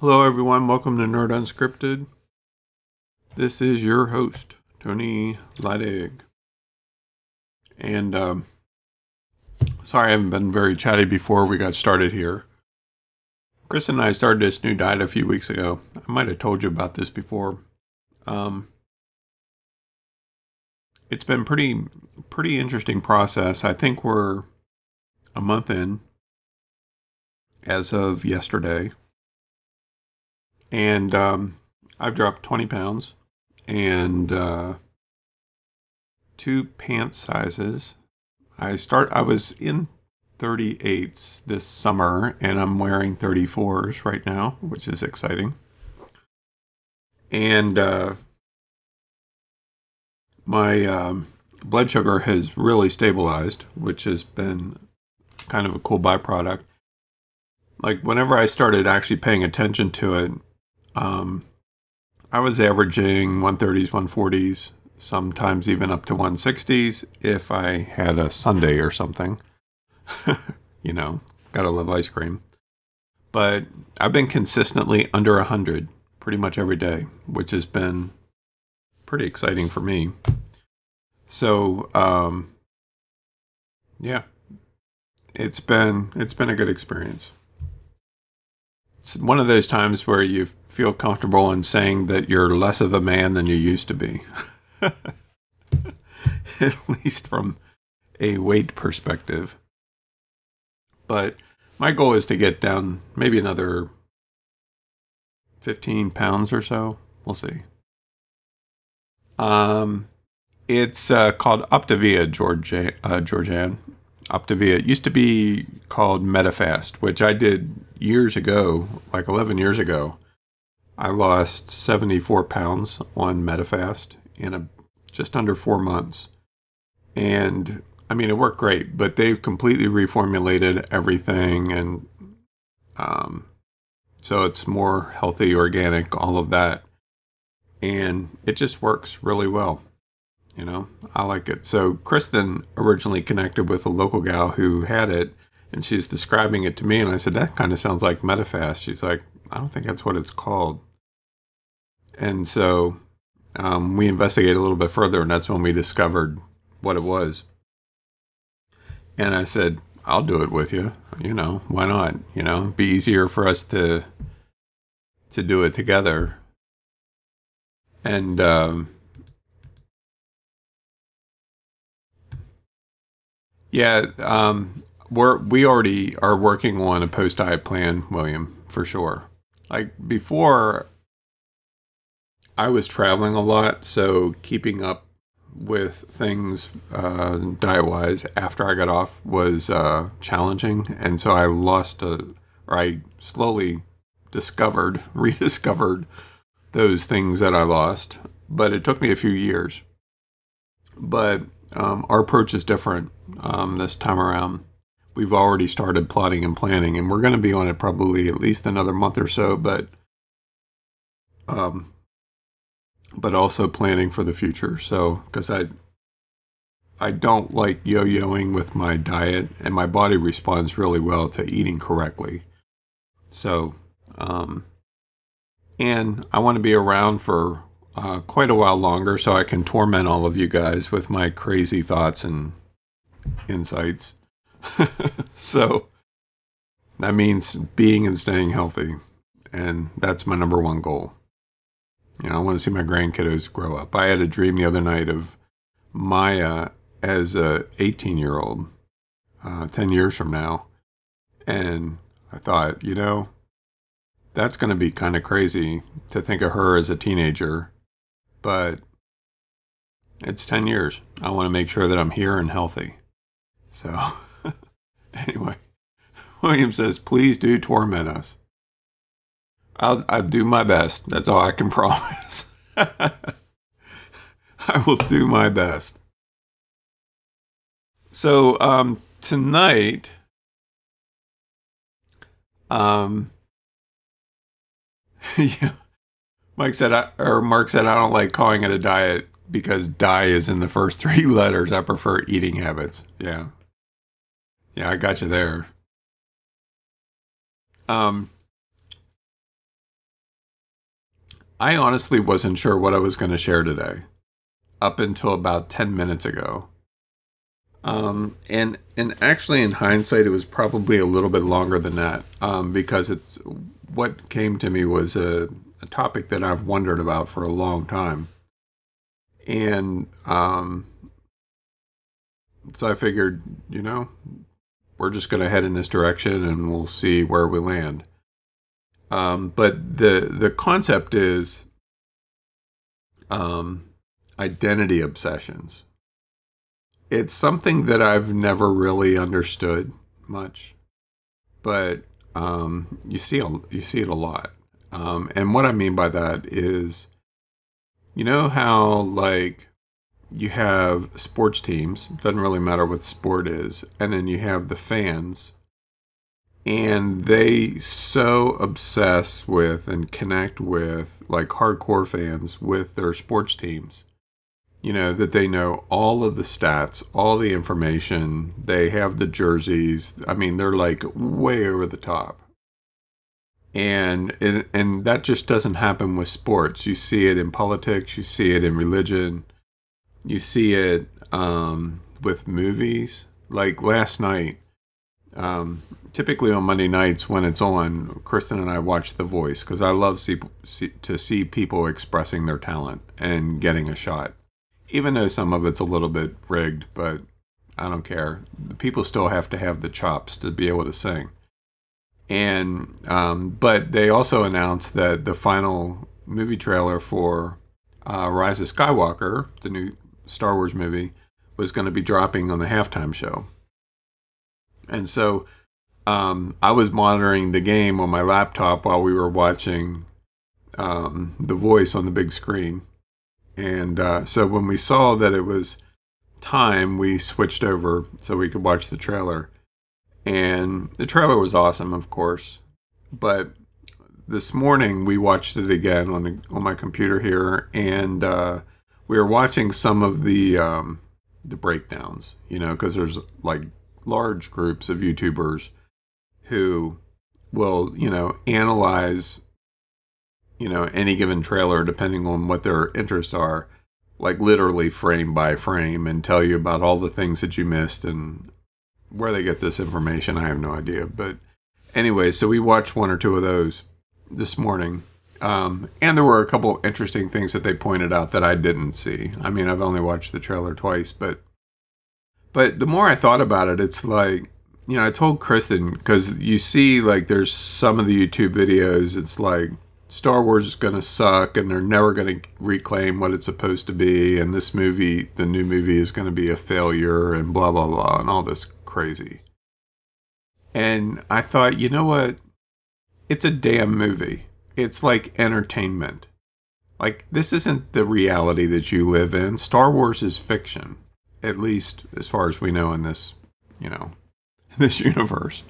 Hello, everyone. Welcome to Nerd Unscripted. This is your host, Tony Leidig. And um, sorry I haven't been very chatty before we got started here. Chris and I started this new diet a few weeks ago. I might have told you about this before. Um, it's been pretty pretty interesting process. I think we're a month in as of yesterday, and um, I've dropped twenty pounds and uh, two pant sizes. I start. I was in 38s this summer, and I'm wearing 34s right now, which is exciting. And uh, my um, blood sugar has really stabilized, which has been kind of a cool byproduct. Like whenever I started actually paying attention to it, um, I was averaging 130s, 140s, sometimes even up to 160s if I had a Sunday or something. you know, gotta love ice cream. But I've been consistently under 100 pretty much every day, which has been pretty exciting for me. So, um, yeah, it's been it's been a good experience. It's one of those times where you feel comfortable in saying that you're less of a man than you used to be. At least from a weight perspective. But my goal is to get down maybe another 15 pounds or so. We'll see. Um, it's uh, called Optavia, Georgia, uh, Georgian. Optavia. It used to be called Medifast, which I did years ago, like 11 years ago. I lost 74 pounds on Medifast in a just under four months. And I mean, it worked great, but they've completely reformulated everything. And um, so it's more healthy, organic, all of that. And it just works really well. You know, I like it. So Kristen originally connected with a local gal who had it, and she's describing it to me. And I said, that kind of sounds like Medifast. She's like, I don't think that's what it's called. And so um, we investigated a little bit further, and that's when we discovered what it was. And I said, I'll do it with you. You know, why not? You know, be easier for us to to do it together. And um, yeah, um, we're we already are working on a post diet plan, William, for sure. Like before, I was traveling a lot, so keeping up with things uh, diet wise after I got off was uh, challenging, and so I lost a, or I slowly discovered, rediscovered those things that I lost. But it took me a few years. But um, our approach is different um, this time around. We've already started plotting and planning, and we're going to be on it probably at least another month or so. But um, but also planning for the future. So, because I, I don't like yo-yoing with my diet, and my body responds really well to eating correctly. So, um, and I want to be around for uh, quite a while longer, so I can torment all of you guys with my crazy thoughts and insights. so that means being and staying healthy, and that's my number one goal. You know, I want to see my grandkiddos grow up. I had a dream the other night of Maya as a 18 year old, uh, 10 years from now. And I thought, you know, that's going to be kind of crazy to think of her as a teenager. But it's 10 years. I want to make sure that I'm here and healthy. So, anyway, William says, please do torment us. I'll, I'll do my best. That's all I can promise. I will do my best. So um, tonight, um, yeah, Mike said, I, or Mark said, I don't like calling it a diet because die is in the first three letters. I prefer eating habits. Yeah, yeah, I got you there. Um, I honestly wasn't sure what I was going to share today up until about 10 minutes ago. Um, and and actually, in hindsight, it was probably a little bit longer than that um, because it's what came to me was a, a, topic that I've wondered about for a long time, and um, so I figured, you know, we're just going to head in this direction, and we'll see where we land. Um, but the the concept is um, identity obsessions. It's something that I've never really understood much, but um, you see you see it a lot. Um, and what I mean by that is, you know how like you have sports teams doesn't really matter what sport is, and then you have the fans and they so obsess with and connect with like hardcore fans with their sports teams you know that they know all of the stats all the information they have the jerseys i mean they're like way over the top and and, and that just doesn't happen with sports you see it in politics you see it in religion you see it um, with movies like last night um, typically on Monday nights when it's on, Kristen and I watch The Voice because I love see, see, to see people expressing their talent and getting a shot. Even though some of it's a little bit rigged, but I don't care. People still have to have the chops to be able to sing. And um, but they also announced that the final movie trailer for uh, Rise of Skywalker, the new Star Wars movie, was going to be dropping on the halftime show. And so um, I was monitoring the game on my laptop while we were watching um, The Voice on the big screen. And uh, so when we saw that it was time, we switched over so we could watch the trailer. And the trailer was awesome, of course. But this morning we watched it again on the, on my computer here, and uh, we were watching some of the um, the breakdowns. You know, because there's like large groups of YouTubers who will, you know, analyze, you know, any given trailer depending on what their interests are, like literally frame by frame and tell you about all the things that you missed and where they get this information. I have no idea. But anyway, so we watched one or two of those this morning. Um, and there were a couple of interesting things that they pointed out that I didn't see. I mean, I've only watched the trailer twice, but but the more I thought about it, it's like you know, I told Kristen because you see, like, there's some of the YouTube videos. It's like Star Wars is going to suck, and they're never going to reclaim what it's supposed to be, and this movie, the new movie, is going to be a failure, and blah blah blah, and all this crazy. And I thought, you know what? It's a damn movie. It's like entertainment. Like, this isn't the reality that you live in. Star Wars is fiction, at least as far as we know in this, you know, this universe.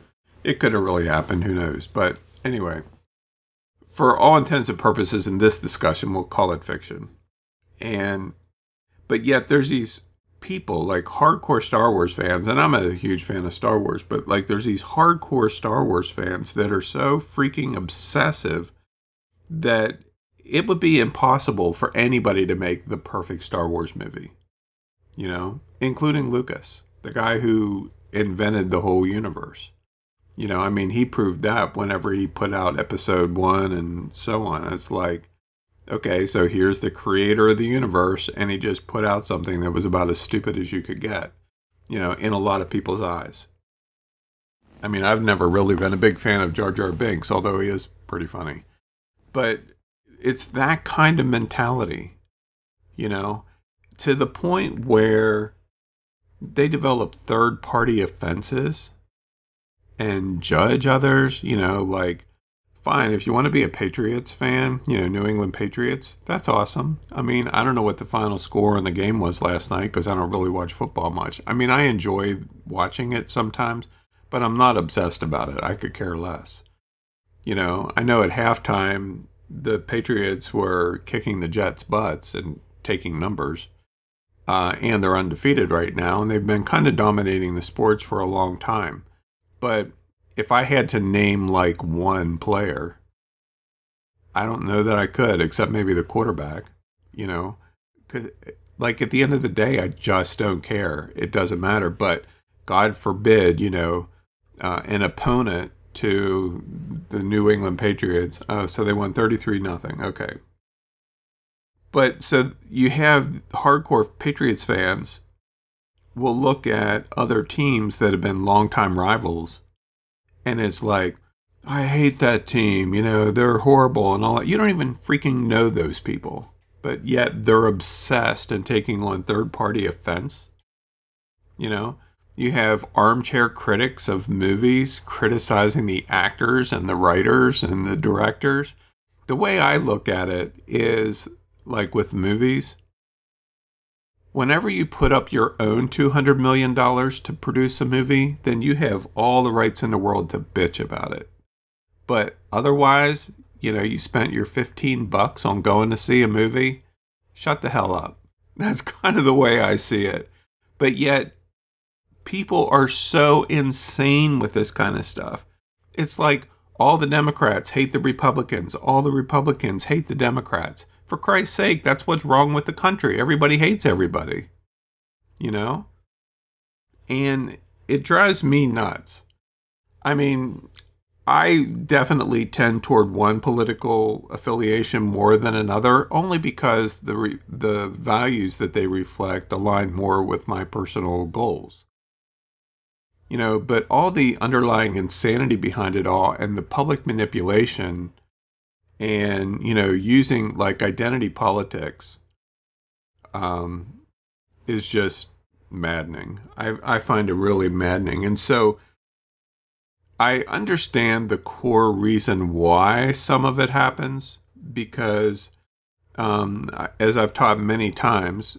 It could have really happened, who knows? But anyway, for all intents and purposes in this discussion, we'll call it fiction. And but yet there's these people like hardcore Star Wars fans, and I'm a huge fan of Star Wars, but like there's these hardcore Star Wars fans that are so freaking obsessive that it would be impossible for anybody to make the perfect Star Wars movie. You know, including Lucas, the guy who invented the whole universe. You know, I mean, he proved that whenever he put out episode one and so on. It's like, okay, so here's the creator of the universe, and he just put out something that was about as stupid as you could get, you know, in a lot of people's eyes. I mean, I've never really been a big fan of Jar Jar Binks, although he is pretty funny. But it's that kind of mentality, you know, to the point where they develop third party offenses and judge others, you know, like fine, if you want to be a Patriots fan, you know, New England Patriots, that's awesome. I mean, I don't know what the final score in the game was last night because I don't really watch football much. I mean, I enjoy watching it sometimes, but I'm not obsessed about it. I could care less. You know, I know at halftime the Patriots were kicking the Jets' butts and taking numbers uh, and they're undefeated right now, and they've been kind of dominating the sports for a long time. But if I had to name like one player, I don't know that I could, except maybe the quarterback, you know, because like at the end of the day, I just don't care. It doesn't matter. But God forbid, you know, uh, an opponent to the New England Patriots. Oh, so they won 33 nothing. Okay. But so you have hardcore Patriots fans will look at other teams that have been longtime rivals and it's like, I hate that team, you know, they're horrible and all that. You don't even freaking know those people, but yet they're obsessed and taking on third party offense. You know, you have armchair critics of movies criticizing the actors and the writers and the directors. The way I look at it is like with movies, whenever you put up your own $200 million to produce a movie, then you have all the rights in the world to bitch about it. But otherwise, you know, you spent your 15 bucks on going to see a movie, shut the hell up. That's kind of the way I see it. But yet, people are so insane with this kind of stuff. It's like all the Democrats hate the Republicans, all the Republicans hate the Democrats. For Christ's sake, that's what's wrong with the country. Everybody hates everybody. You know? And it drives me nuts. I mean, I definitely tend toward one political affiliation more than another, only because the re- the values that they reflect align more with my personal goals. You know, but all the underlying insanity behind it all and the public manipulation and you know using like identity politics um, is just maddening. I I find it really maddening, and so I understand the core reason why some of it happens because, um, as I've taught many times,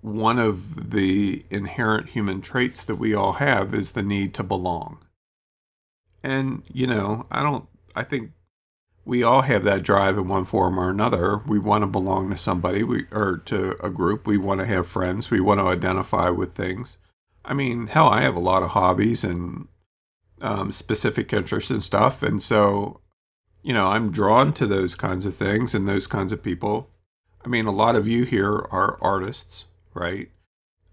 one of the inherent human traits that we all have is the need to belong. And you know, I don't. I think we all have that drive in one form or another. We want to belong to somebody, we or to a group. We want to have friends. We want to identify with things. I mean, hell, I have a lot of hobbies and um, specific interests and stuff, and so you know, I'm drawn to those kinds of things and those kinds of people. I mean, a lot of you here are artists, right?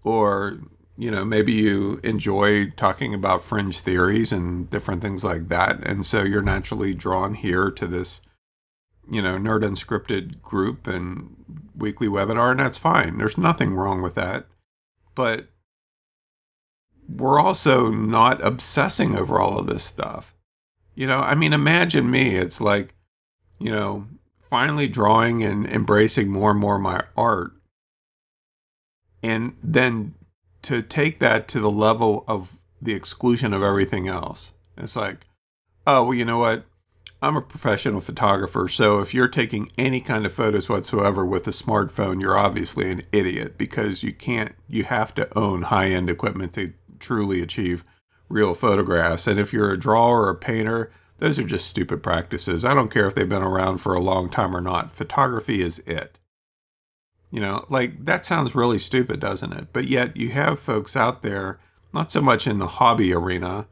Or you know, maybe you enjoy talking about fringe theories and different things like that. And so you're naturally drawn here to this, you know, Nerd Unscripted group and weekly webinar, and that's fine. There's nothing wrong with that. But we're also not obsessing over all of this stuff. You know, I mean, imagine me. It's like, you know, finally drawing and embracing more and more my art. And then to take that to the level of the exclusion of everything else. It's like, oh, well, you know what? I'm a professional photographer, so if you're taking any kind of photos whatsoever with a smartphone, you're obviously an idiot because you can't, you have to own high end equipment to truly achieve real photographs. And if you're a drawer or a painter, those are just stupid practices. I don't care if they've been around for a long time or not. Photography is it. You know, like that sounds really stupid, doesn't it? But yet you have folks out there, not so much in the hobby arena,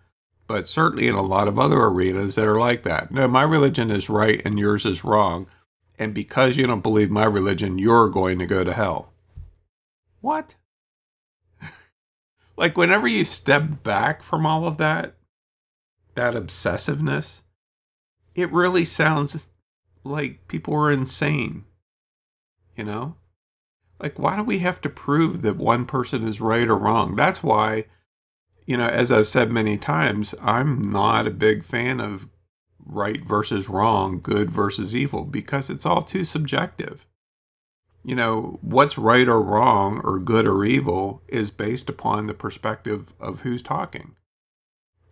but certainly in a lot of other arenas that are like that. No, my religion is right and yours is wrong. And because you don't believe my religion, you're going to go to hell. What? like, whenever you step back from all of that, that obsessiveness, it really sounds like people are insane. You know? Like, why do we have to prove that one person is right or wrong? That's why, you know, as I've said many times, I'm not a big fan of right versus wrong, good versus evil, because it's all too subjective. You know, what's right or wrong, or good or evil, is based upon the perspective of who's talking.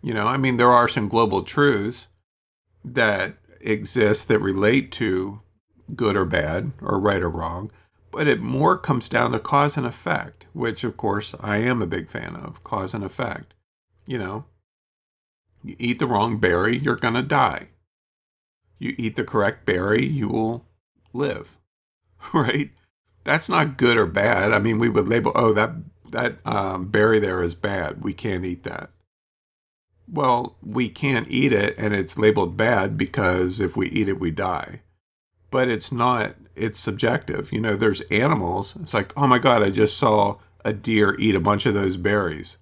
You know, I mean, there are some global truths that exist that relate to good or bad, or right or wrong but it more comes down to cause and effect, which of course I am a big fan of cause and effect. You know, you eat the wrong berry, you're going to die. You eat the correct berry, you will live. Right? That's not good or bad. I mean, we would label, oh, that that um, berry there is bad. We can't eat that. well, we can't eat it and it's labeled bad because if we eat it, we die. But it's not, it's subjective. You know, there's animals. It's like, oh my God, I just saw a deer eat a bunch of those berries.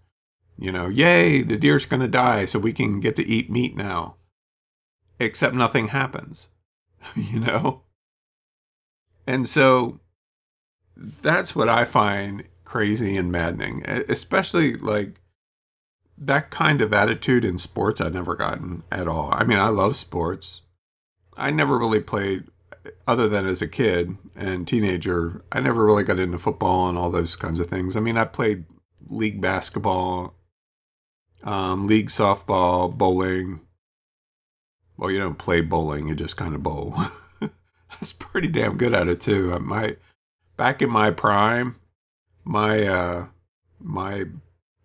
You know, yay, the deer's going to die, so we can get to eat meat now. Except nothing happens, you know? And so that's what I find crazy and maddening, especially like that kind of attitude in sports I've never gotten at all. I mean, I love sports. I never really played other than as a kid and teenager. I never really got into football and all those kinds of things. I mean, I played league basketball, um, league softball, bowling. Well, you don't play bowling; you just kind of bowl. I was pretty damn good at it too. My back in my prime, my uh, my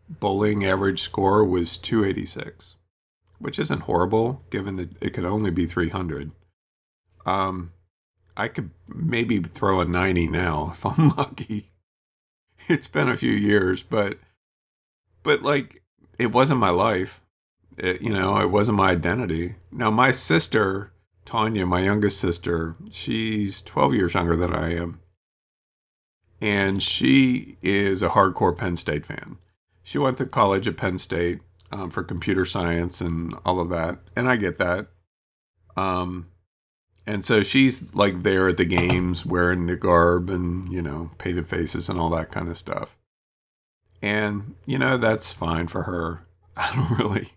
bowling average score was 286, which isn't horrible given that it could only be 300. Um, I could maybe throw a 90 now if I'm lucky. It's been a few years, but but like it wasn't my life. It, you know, it wasn't my identity. Now my sister, Tanya, my youngest sister, she's 12 years younger than I am. And she is a hardcore Penn State fan she went to college at Penn State um, for computer science and all of that, and I get that. Um, and so she's like there at the games wearing the garb and you know painted faces and all that kind of stuff. And you know that's fine for her. I don't really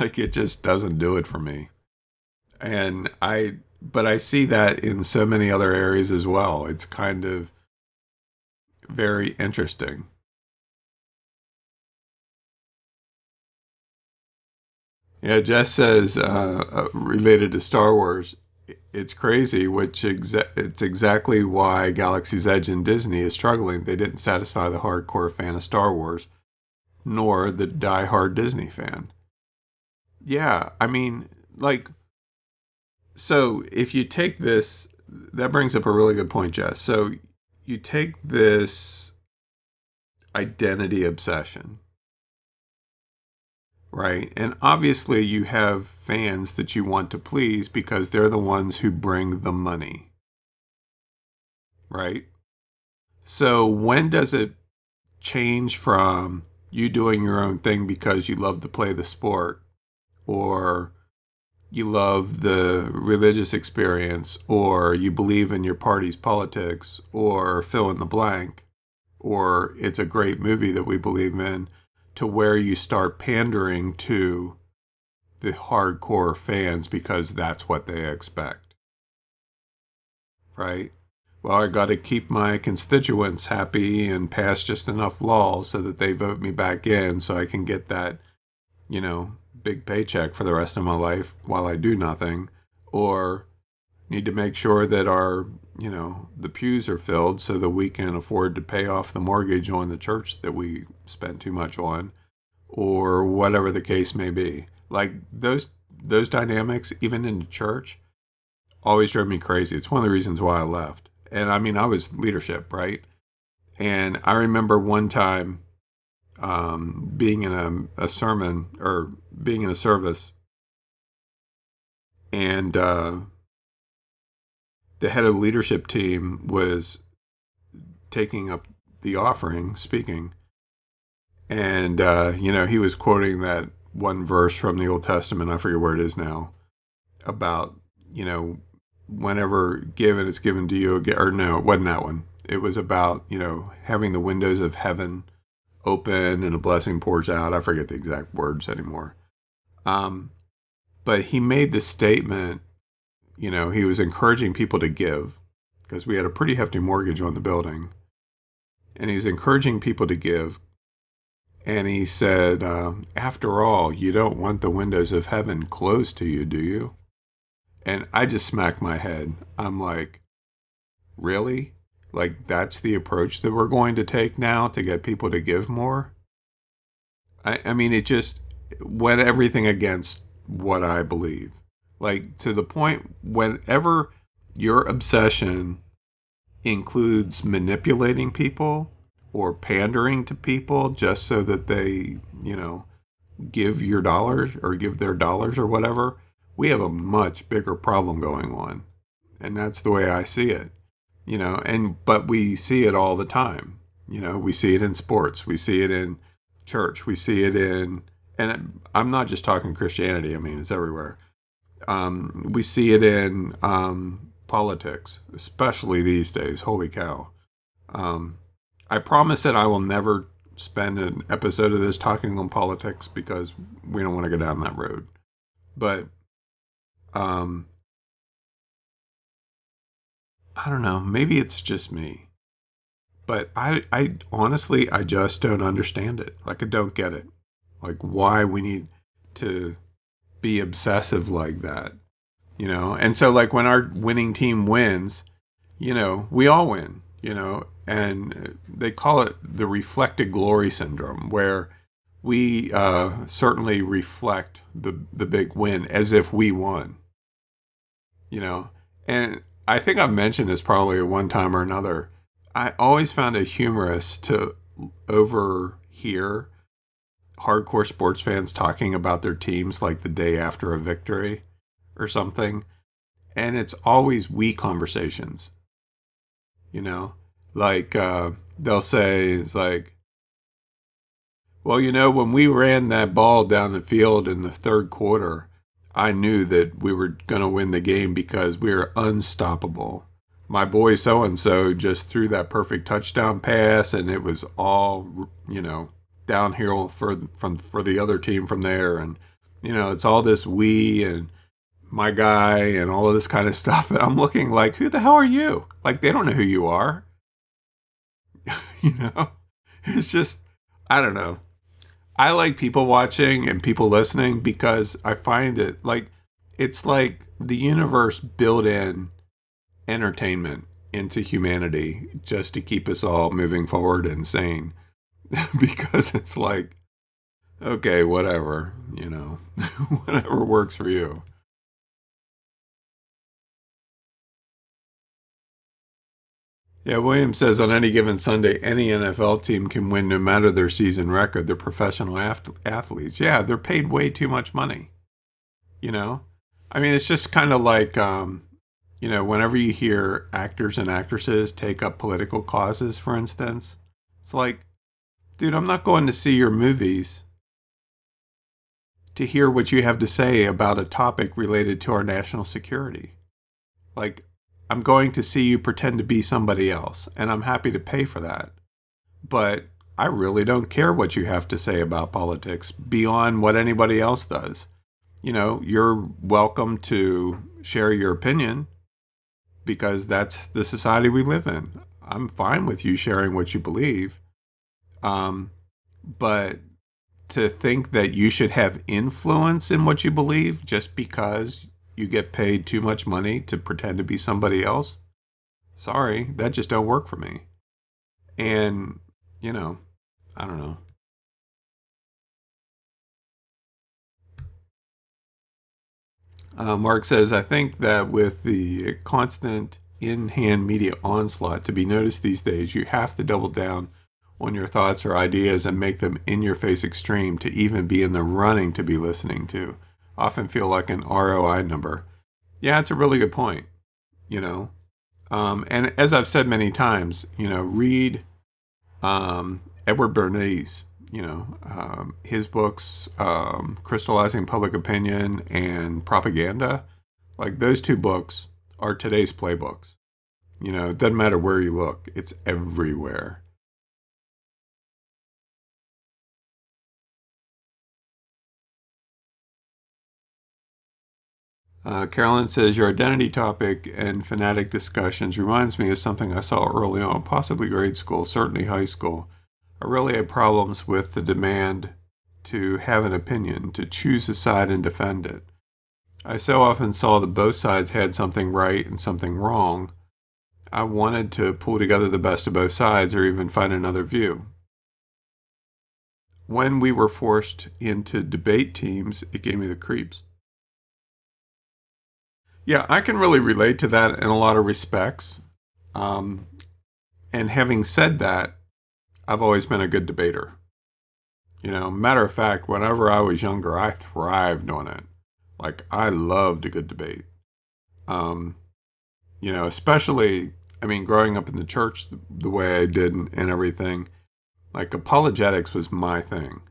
like it. Just doesn't do it for me. And I, but I see that in so many other areas as well. It's kind of very interesting. Yeah, Jess says uh, uh, related to Star Wars, it's crazy. Which exa- it's exactly why Galaxy's Edge and Disney is struggling. They didn't satisfy the hardcore fan of Star Wars, nor the die-hard Disney fan. Yeah, I mean, like, so if you take this, that brings up a really good point, Jess. So you take this identity obsession right? And obviously, you have fans that you want to please because they're the ones who bring the money, right? So, when does it change from you doing your own thing because you love to play the sport or you love the religious experience or you believe in your party's politics or fill in the blank or it's a great movie that we believe in to where you start pandering to the hardcore fans because that's what they expect. Right? Well, I got to keep my constituents happy and pass just enough laws so that they vote me back in so I can get that, you know, big paycheck for the rest of my life while I do nothing. Or need to make sure that our, you know, the pews are filled so that we can afford to pay off the mortgage on the church that we spent too much on or whatever the case may be. Like those those dynamics even in the church always drove me crazy. It's one of the reasons why I left. And I mean, I was leadership, right? And I remember one time um, being in a, a sermon or being in a service and uh, the head of the leadership team was taking up the offering, speaking, and uh, you know he was quoting that one verse from the Old Testament. I forget where it is now, about you know whenever given it's given to you, again. or no, it wasn't that one. It was about you know having the windows of heaven open and a blessing pours out. I forget the exact words anymore. Um, but he made the statement you know, he was encouraging people to give because we had a pretty hefty mortgage on the building. And he was encouraging people to give. And he said, uh, After all, you don't want the windows of heaven closed to you, do you? And I just smacked my head. I'm like, Really? Like, that's the approach that we're going to take now to get people to give more? I, I mean, it just went everything against what I believe. Like to the point whenever your obsession includes manipulating people or pandering to people just so that they, you know, give your dollars or give their dollars or whatever, we have a much bigger problem going on. And that's the way I see it. You know, and but we see it all the time. You know, we see it in sports, we see it in church, we see it in and I'm not just talking Christianity, I mean, it's everywhere. Um, we see it in um, politics, especially these days. Holy cow. Um, I promise that I will never spend an episode of this talking on politics because we don't want to go down that road. But um I don't know, maybe it's just me. But I I honestly I just don't understand it. Like I don't get it. Like why we need to be obsessive like that. You know? And so like when our winning team wins, you know, we all win, you know, and they call it the reflected glory syndrome, where we uh, certainly reflect the the big win as if we won. You know, and I think I've mentioned this probably at one time or another. I always found it humorous to overhear hardcore sports fans talking about their teams like the day after a victory or something. And it's always we conversations. You know, like uh, they'll say it's like well you know when we ran that ball down the field in the third quarter i knew that we were going to win the game because we were unstoppable my boy so and so just threw that perfect touchdown pass and it was all you know downhill for from for the other team from there and you know it's all this we and my guy and all of this kind of stuff and i'm looking like who the hell are you like they don't know who you are you know, it's just, I don't know. I like people watching and people listening because I find it like it's like the universe built in entertainment into humanity just to keep us all moving forward and sane. because it's like, okay, whatever, you know, whatever works for you. Yeah, Williams says on any given Sunday, any NFL team can win no matter their season record. They're professional athletes. Yeah, they're paid way too much money. You know? I mean, it's just kind of like, um, you know, whenever you hear actors and actresses take up political causes, for instance, it's like, dude, I'm not going to see your movies to hear what you have to say about a topic related to our national security. Like, I'm going to see you pretend to be somebody else, and I'm happy to pay for that. But I really don't care what you have to say about politics beyond what anybody else does. You know, you're welcome to share your opinion because that's the society we live in. I'm fine with you sharing what you believe. Um, but to think that you should have influence in what you believe just because you get paid too much money to pretend to be somebody else. Sorry, that just don't work for me. And, you know, I don't know. Uh, Mark says, I think that with the constant in hand media onslaught to be noticed these days, you have to double down on your thoughts or ideas and make them in your face extreme to even be in the running to be listening to often feel like an ROI number. Yeah, it's a really good point. You know, um, and as I've said many times, you know, read um, Edward Bernays. You know, um, his books, um, Crystallizing Public Opinion and Propaganda. Like those two books are today's playbooks. You know, it doesn't matter where you look; it's everywhere. Uh, Carolyn says, Your identity topic and fanatic discussions reminds me of something I saw early on, possibly grade school, certainly high school. I really had problems with the demand to have an opinion, to choose a side and defend it. I so often saw that both sides had something right and something wrong. I wanted to pull together the best of both sides or even find another view. When we were forced into debate teams, it gave me the creeps. Yeah, I can really relate to that in a lot of respects. Um, and having said that, I've always been a good debater. You know, matter of fact, whenever I was younger, I thrived on it. Like I loved a good debate. Um, you know, especially I mean, growing up in the church the, the way I did and, and everything, like apologetics was my thing.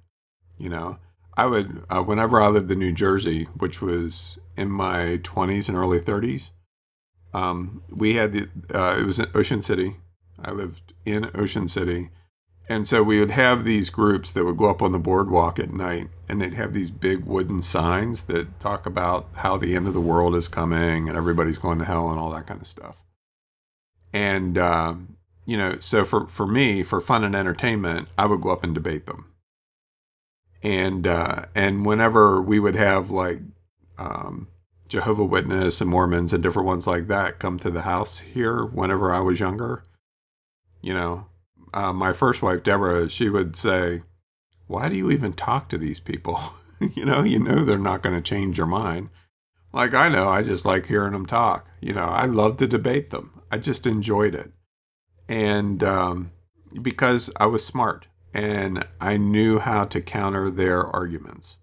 You know, I would uh, whenever I lived in New Jersey, which was in my 20s and early 30s. Um, we had the uh, it was in Ocean City. I lived in Ocean City, and so we would have these groups that would go up on the boardwalk at night, and they'd have these big wooden signs that talk about how the end of the world is coming and everybody's going to hell and all that kind of stuff. And uh, you know, so for for me, for fun and entertainment, I would go up and debate them and uh, and whenever we would have like um, Jehovah Witness and Mormons and different ones like that come to the house here, whenever I was younger, you know, uh, my first wife Deborah, she would say, "Why do you even talk to these people? you know, you know they're not going to change your mind." Like I know, I just like hearing them talk. You know, I love to debate them. I just enjoyed it, and um, because I was smart and I knew how to counter their arguments.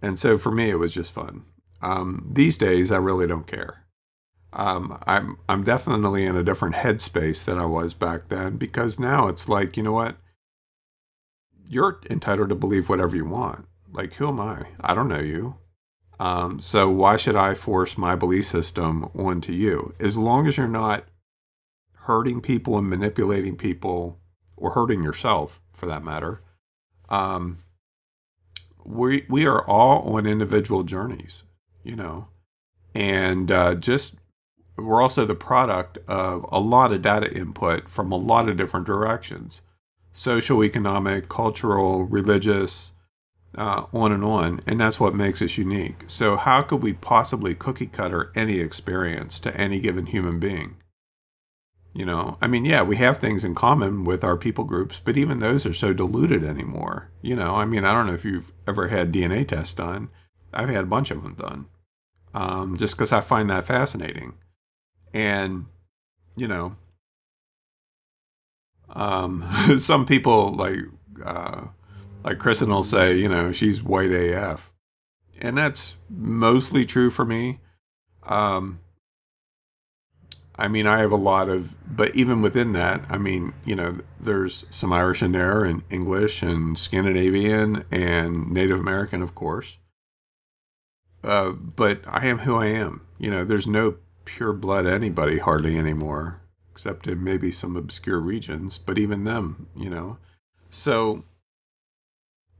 And so for me, it was just fun. Um, these days, I really don't care. Um, I'm I'm definitely in a different headspace than I was back then because now it's like you know what, you're entitled to believe whatever you want. Like who am I? I don't know you. Um, so why should I force my belief system onto you? As long as you're not hurting people and manipulating people or hurting yourself for that matter. Um, we we are all on individual journeys, you know, and uh, just we're also the product of a lot of data input from a lot of different directions social, economic, cultural, religious, uh, on and on. And that's what makes us unique. So, how could we possibly cookie cutter any experience to any given human being? You know, I mean, yeah, we have things in common with our people groups, but even those are so diluted anymore. You know, I mean, I don't know if you've ever had DNA tests done. I've had a bunch of them done, um, just because I find that fascinating. And, you know, um, some people like uh, like Kristen will say, you know, she's white AF, and that's mostly true for me. Um, I mean, I have a lot of, but even within that, I mean, you know, there's some Irish in there and English and Scandinavian and Native American, of course. Uh, but I am who I am. You know, there's no pure blood anybody hardly anymore, except in maybe some obscure regions, but even them, you know. So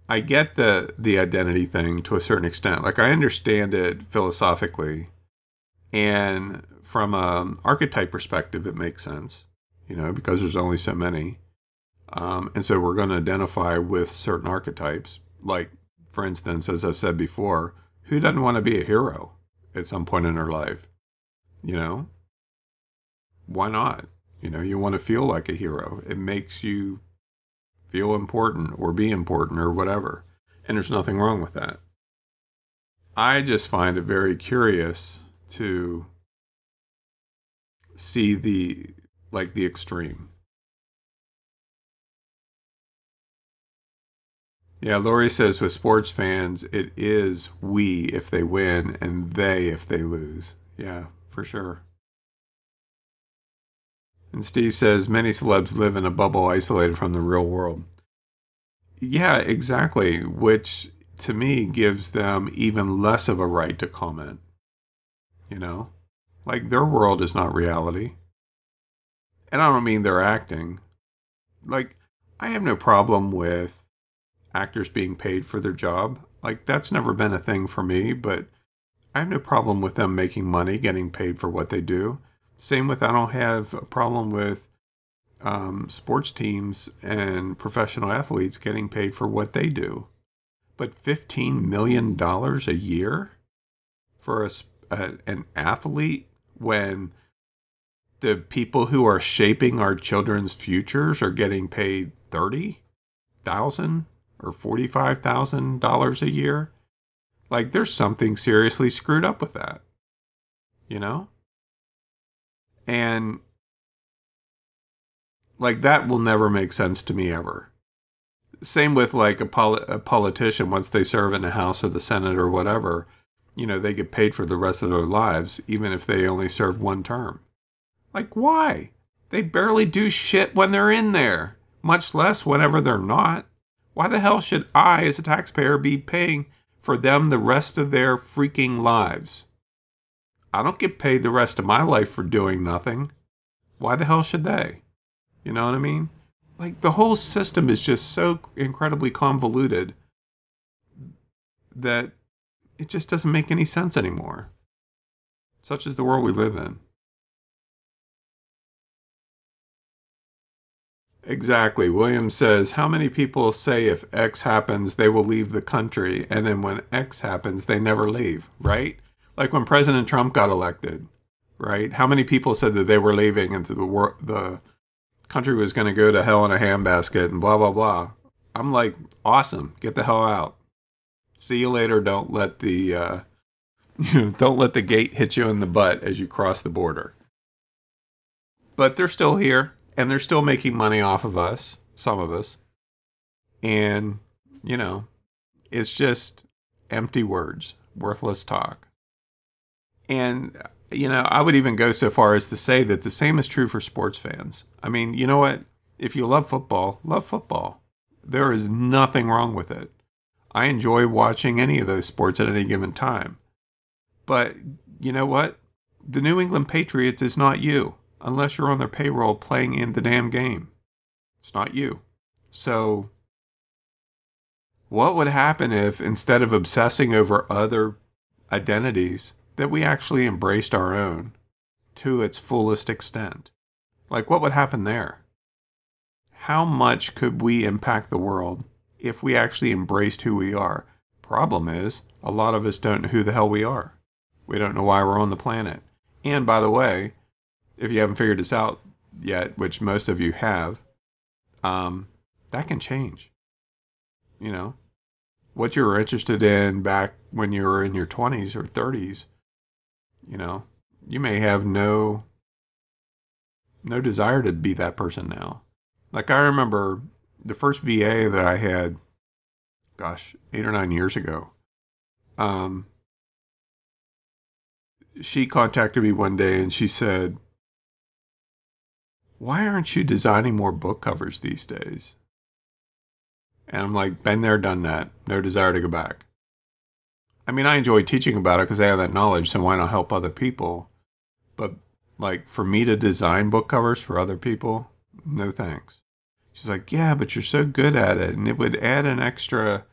I get the the identity thing to a certain extent. Like I understand it philosophically. And from an archetype perspective, it makes sense, you know, because there's only so many. Um, and so we're going to identify with certain archetypes. Like, for instance, as I've said before, who doesn't want to be a hero at some point in their life? You know, why not? You know, you want to feel like a hero. It makes you feel important or be important or whatever. And there's nothing wrong with that. I just find it very curious to see the like the extreme. Yeah, Lori says with sports fans, it is we if they win and they if they lose. Yeah, for sure. And Steve says many celebs live in a bubble isolated from the real world. Yeah, exactly, which to me gives them even less of a right to comment. You know? Like their world is not reality. And I don't mean they're acting. Like, I have no problem with actors being paid for their job. Like, that's never been a thing for me, but I have no problem with them making money, getting paid for what they do. Same with, I don't have a problem with um, sports teams and professional athletes getting paid for what they do. But $15 million a year for a, a, an athlete when the people who are shaping our children's futures are getting paid thirty thousand or forty five thousand dollars a year. Like there's something seriously screwed up with that. You know? And like that will never make sense to me ever. same with like a, poli- a politician once they serve in the House or the Senate or whatever, you know, they get paid for the rest of their lives, even if they only serve one term. Like, why? They barely do shit when they're in there, much less whenever they're not. Why the hell should I, as a taxpayer, be paying for them the rest of their freaking lives? I don't get paid the rest of my life for doing nothing. Why the hell should they? You know what I mean? Like, the whole system is just so incredibly convoluted that it just doesn't make any sense anymore. Such is the world we live in. Exactly. William says, How many people say if X happens, they will leave the country, and then when X happens, they never leave, right? Like when President Trump got elected, right? How many people said that they were leaving and the wor- the country was going to go to hell in a handbasket and blah blah blah. I'm like, awesome, get the hell out. See you later. Don't let the uh, don't let the gate hit you in the butt as you cross the border. But they're still here and they're still making money off of us, some of us. And, you know, it's just empty words, worthless talk. And, you know, I would even go so far as to say that the same is true for sports fans. I mean, you know what? If you love football, love football. There is nothing wrong with it. I enjoy watching any of those sports at any given time. But you know what? The New England Patriots is not you unless you're on their payroll playing in the damn game. It's not you. So, what would happen if instead of obsessing over other identities, that we actually embraced our own to its fullest extent? Like, what would happen there? How much could we impact the world if we actually embraced who we are? Problem is, a lot of us don't know who the hell we are. We don't know why we're on the planet. And by the way, if you haven't figured this out yet, which most of you have, um, that can change. You know, what you were interested in back when you were in your 20s or 30s, you know, you may have no no desire to be that person now. Like I remember the first VA that I had, gosh, eight or nine years ago. Um, she contacted me one day and she said, why aren't you designing more book covers these days? And I'm like, been there, done that. No desire to go back. I mean, I enjoy teaching about it because I have that knowledge, so why not help other people? But like for me to design book covers for other people, no thanks. She's like, yeah, but you're so good at it, and it would add an extra,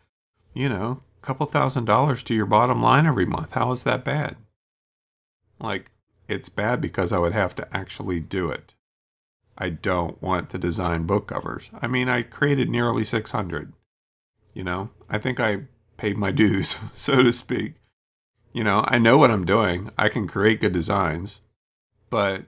you know, couple thousand dollars to your bottom line every month. How is that bad? Like, it's bad because I would have to actually do it. I don't want to design book covers. I mean, I created nearly 600. You know, I think I paid my dues, so to speak. You know, I know what I'm doing. I can create good designs, but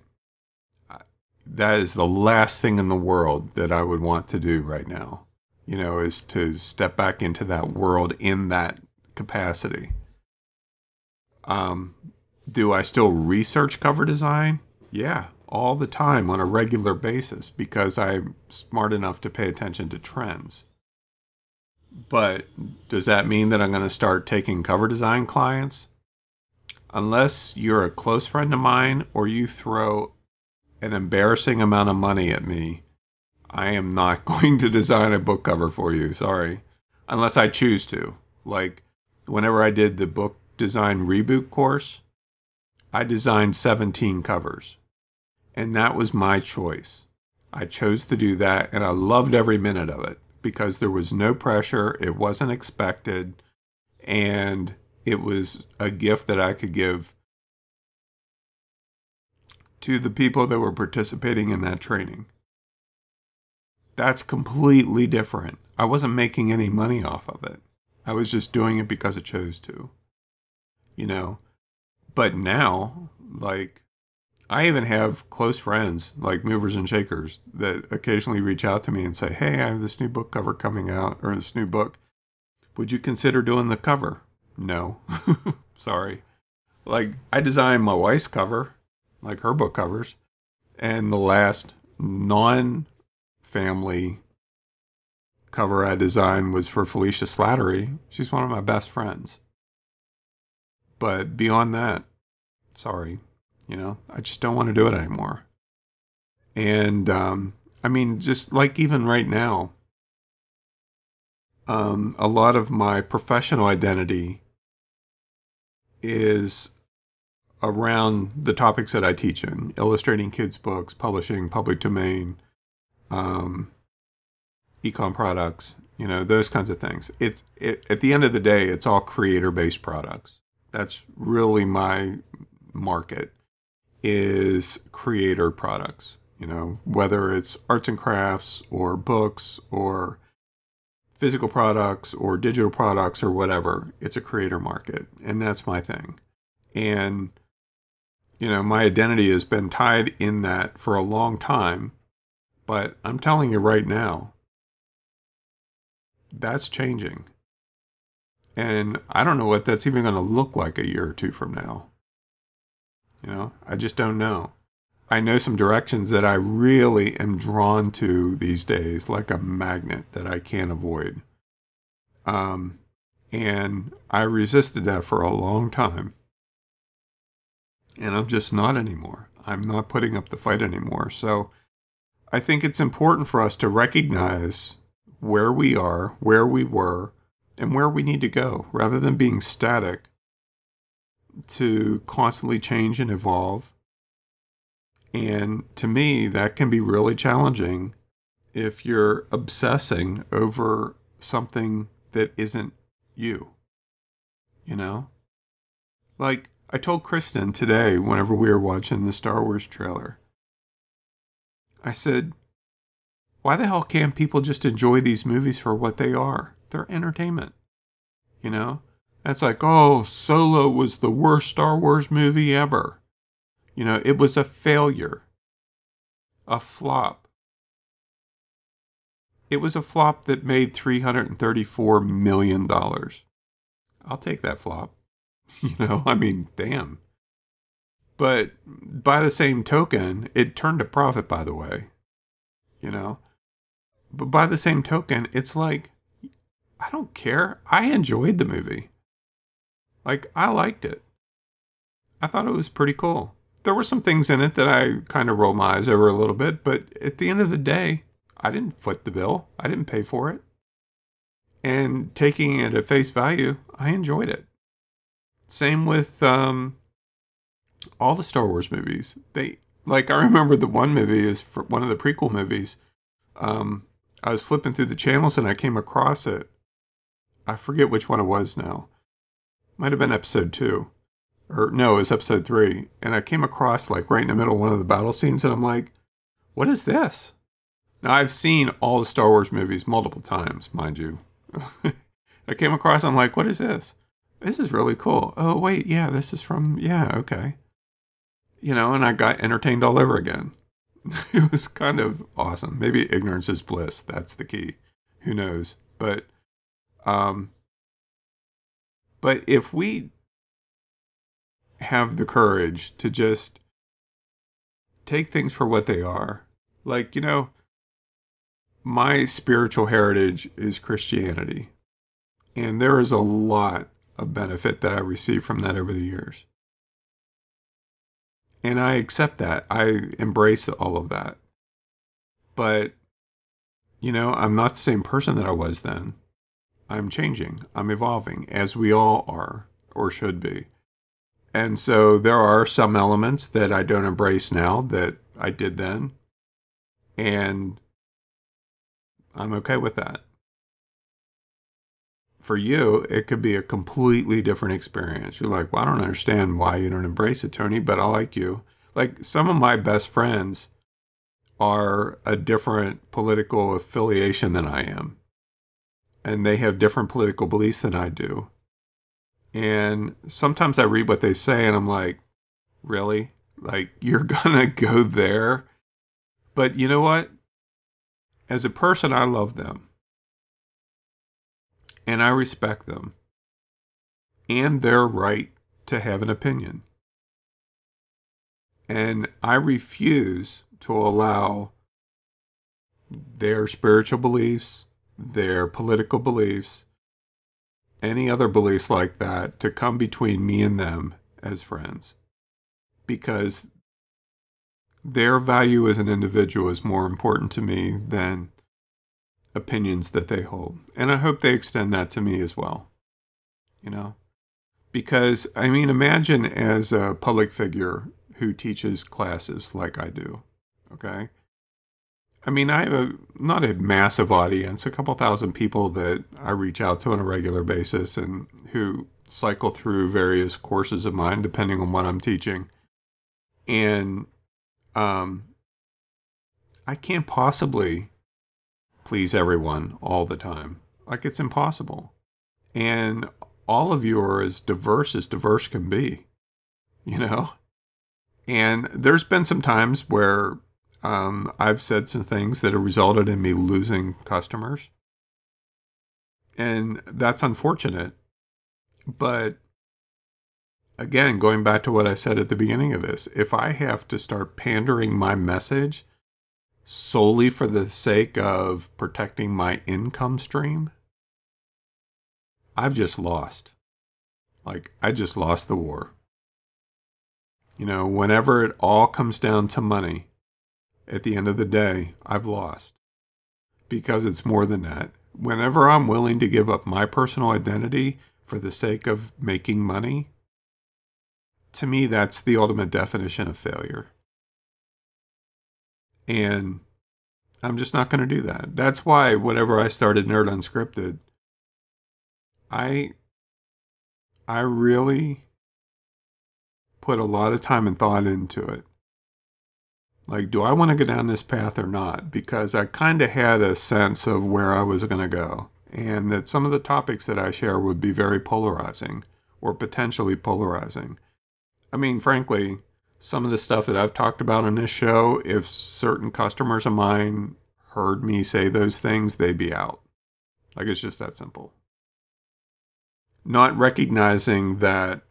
that is the last thing in the world that I would want to do right now. You know, is to step back into that world in that capacity. Um, do I still research cover design? Yeah, all the time on a regular basis because I'm smart enough to pay attention to trends. But does that mean that I'm going to start taking cover design clients? Unless you're a close friend of mine or you throw an embarrassing amount of money at me, I am not going to design a book cover for you. Sorry. Unless I choose to. Like, whenever I did the book design reboot course, I designed 17 covers. And that was my choice. I chose to do that, and I loved every minute of it because there was no pressure, it wasn't expected, and it was a gift that I could give to the people that were participating in that training. That's completely different. I wasn't making any money off of it. I was just doing it because I chose to. You know? But now, like, I even have close friends like movers and shakers that occasionally reach out to me and say, Hey, I have this new book cover coming out or this new book. Would you consider doing the cover? No. Sorry. Like, I designed my wife's cover, like her book covers, and the last non family cover I designed was for Felicia Slattery. She's one of my best friends. But beyond that, sorry, you know, I just don't want to do it anymore. And um, I mean, just like even right now, um, a lot of my professional identity is around the topics that I teach in illustrating kids' books, publishing, public domain, um, econ products, you know, those kinds of things. It's it, at the end of the day, it's all creator based products. That's really my market is creator products, you know, whether it's arts and crafts or books or physical products or digital products or whatever. It's a creator market. And that's my thing. And, you know, my identity has been tied in that for a long time. But I'm telling you right now, that's changing. And I don't know what that's even going to look like a year or two from now. You know, I just don't know. I know some directions that I really am drawn to these days, like a magnet that I can't avoid. Um, and I resisted that for a long time. And I'm just not anymore. I'm not putting up the fight anymore. So I think it's important for us to recognize where we are, where we were, and where we need to go rather than being static to constantly change and evolve and to me, that can be really challenging if you're obsessing over something that isn't you. You know? Like, I told Kristen today, whenever we were watching the Star Wars trailer, I said, why the hell can't people just enjoy these movies for what they are? They're entertainment. You know? That's like, oh, Solo was the worst Star Wars movie ever. You know, it was a failure, a flop. It was a flop that made $334 million. I'll take that flop. You know, I mean, damn. But by the same token, it turned a profit, by the way. You know? But by the same token, it's like, I don't care. I enjoyed the movie. Like, I liked it. I thought it was pretty cool there were some things in it that I kind of rolled my eyes over a little bit, but at the end of the day, I didn't foot the bill. I didn't pay for it. And taking it at face value, I enjoyed it. Same with um, all the Star Wars movies. They like I remember the one movie is for one of the prequel movies. Um, I was flipping through the channels and I came across it. I forget which one it was now. Might have been episode two or no, it was episode three. And I came across like right in the middle of one of the battle scenes, and I'm like, what is this? Now I've seen all the Star Wars movies multiple times, mind you. I came across, I'm like, what is this? This is really cool. Oh wait, yeah, this is from yeah, okay. You know, and I got entertained all over again. it was kind of awesome. Maybe ignorance is bliss. That's the key. Who knows? But um but if we have the courage to just take things for what they are. Like, you know, my spiritual heritage is Christianity. And there is a lot of benefit that I received from that over the years. And I accept that. I embrace all of that. But, you know, I'm not the same person that I was then. I'm changing, I'm evolving, as we all are, or should be. And so there are some elements that I don't embrace now that I did then. And I'm okay with that. For you, it could be a completely different experience. You're like, well, I don't understand why you don't embrace it, Tony, but I like you. Like some of my best friends are a different political affiliation than I am. And they have different political beliefs than I do. And sometimes I read what they say and I'm like, really? Like, you're gonna go there? But you know what? As a person, I love them. And I respect them. And their right to have an opinion. And I refuse to allow their spiritual beliefs, their political beliefs, any other beliefs like that, to come between me and them as friends. Because their value as an individual is more important to me than opinions that they hold. And I hope they extend that to me as well. You know? Because, I mean, imagine as a public figure who teaches classes like I do, okay? I mean, I have a, not a massive audience, a couple thousand people that I reach out to on a regular basis and who cycle through various courses of mine depending on what I'm teaching. And um, I can't possibly please everyone all the time. Like it's impossible. And all of you are as diverse as diverse can be, you know? And there's been some times where um, I've said some things that have resulted in me losing customers. And that's unfortunate. But again, going back to what I said at the beginning of this, if I have to start pandering my message solely for the sake of protecting my income stream, I've just lost. Like, I just lost the war. You know, whenever it all comes down to money, at the end of the day, I've lost. Because it's more than that. Whenever I'm willing to give up my personal identity for the sake of making money, to me, that's the ultimate definition of failure. And I'm just not going to do that. That's why whenever I started Nerd Unscripted, I I really put a lot of time and thought into it. Like, do I want to go down this path or not? Because I kind of had a sense of where I was going to go, and that some of the topics that I share would be very polarizing or potentially polarizing. I mean, frankly, some of the stuff that I've talked about on this show, if certain customers of mine heard me say those things, they'd be out. Like it's just that simple. Not recognizing that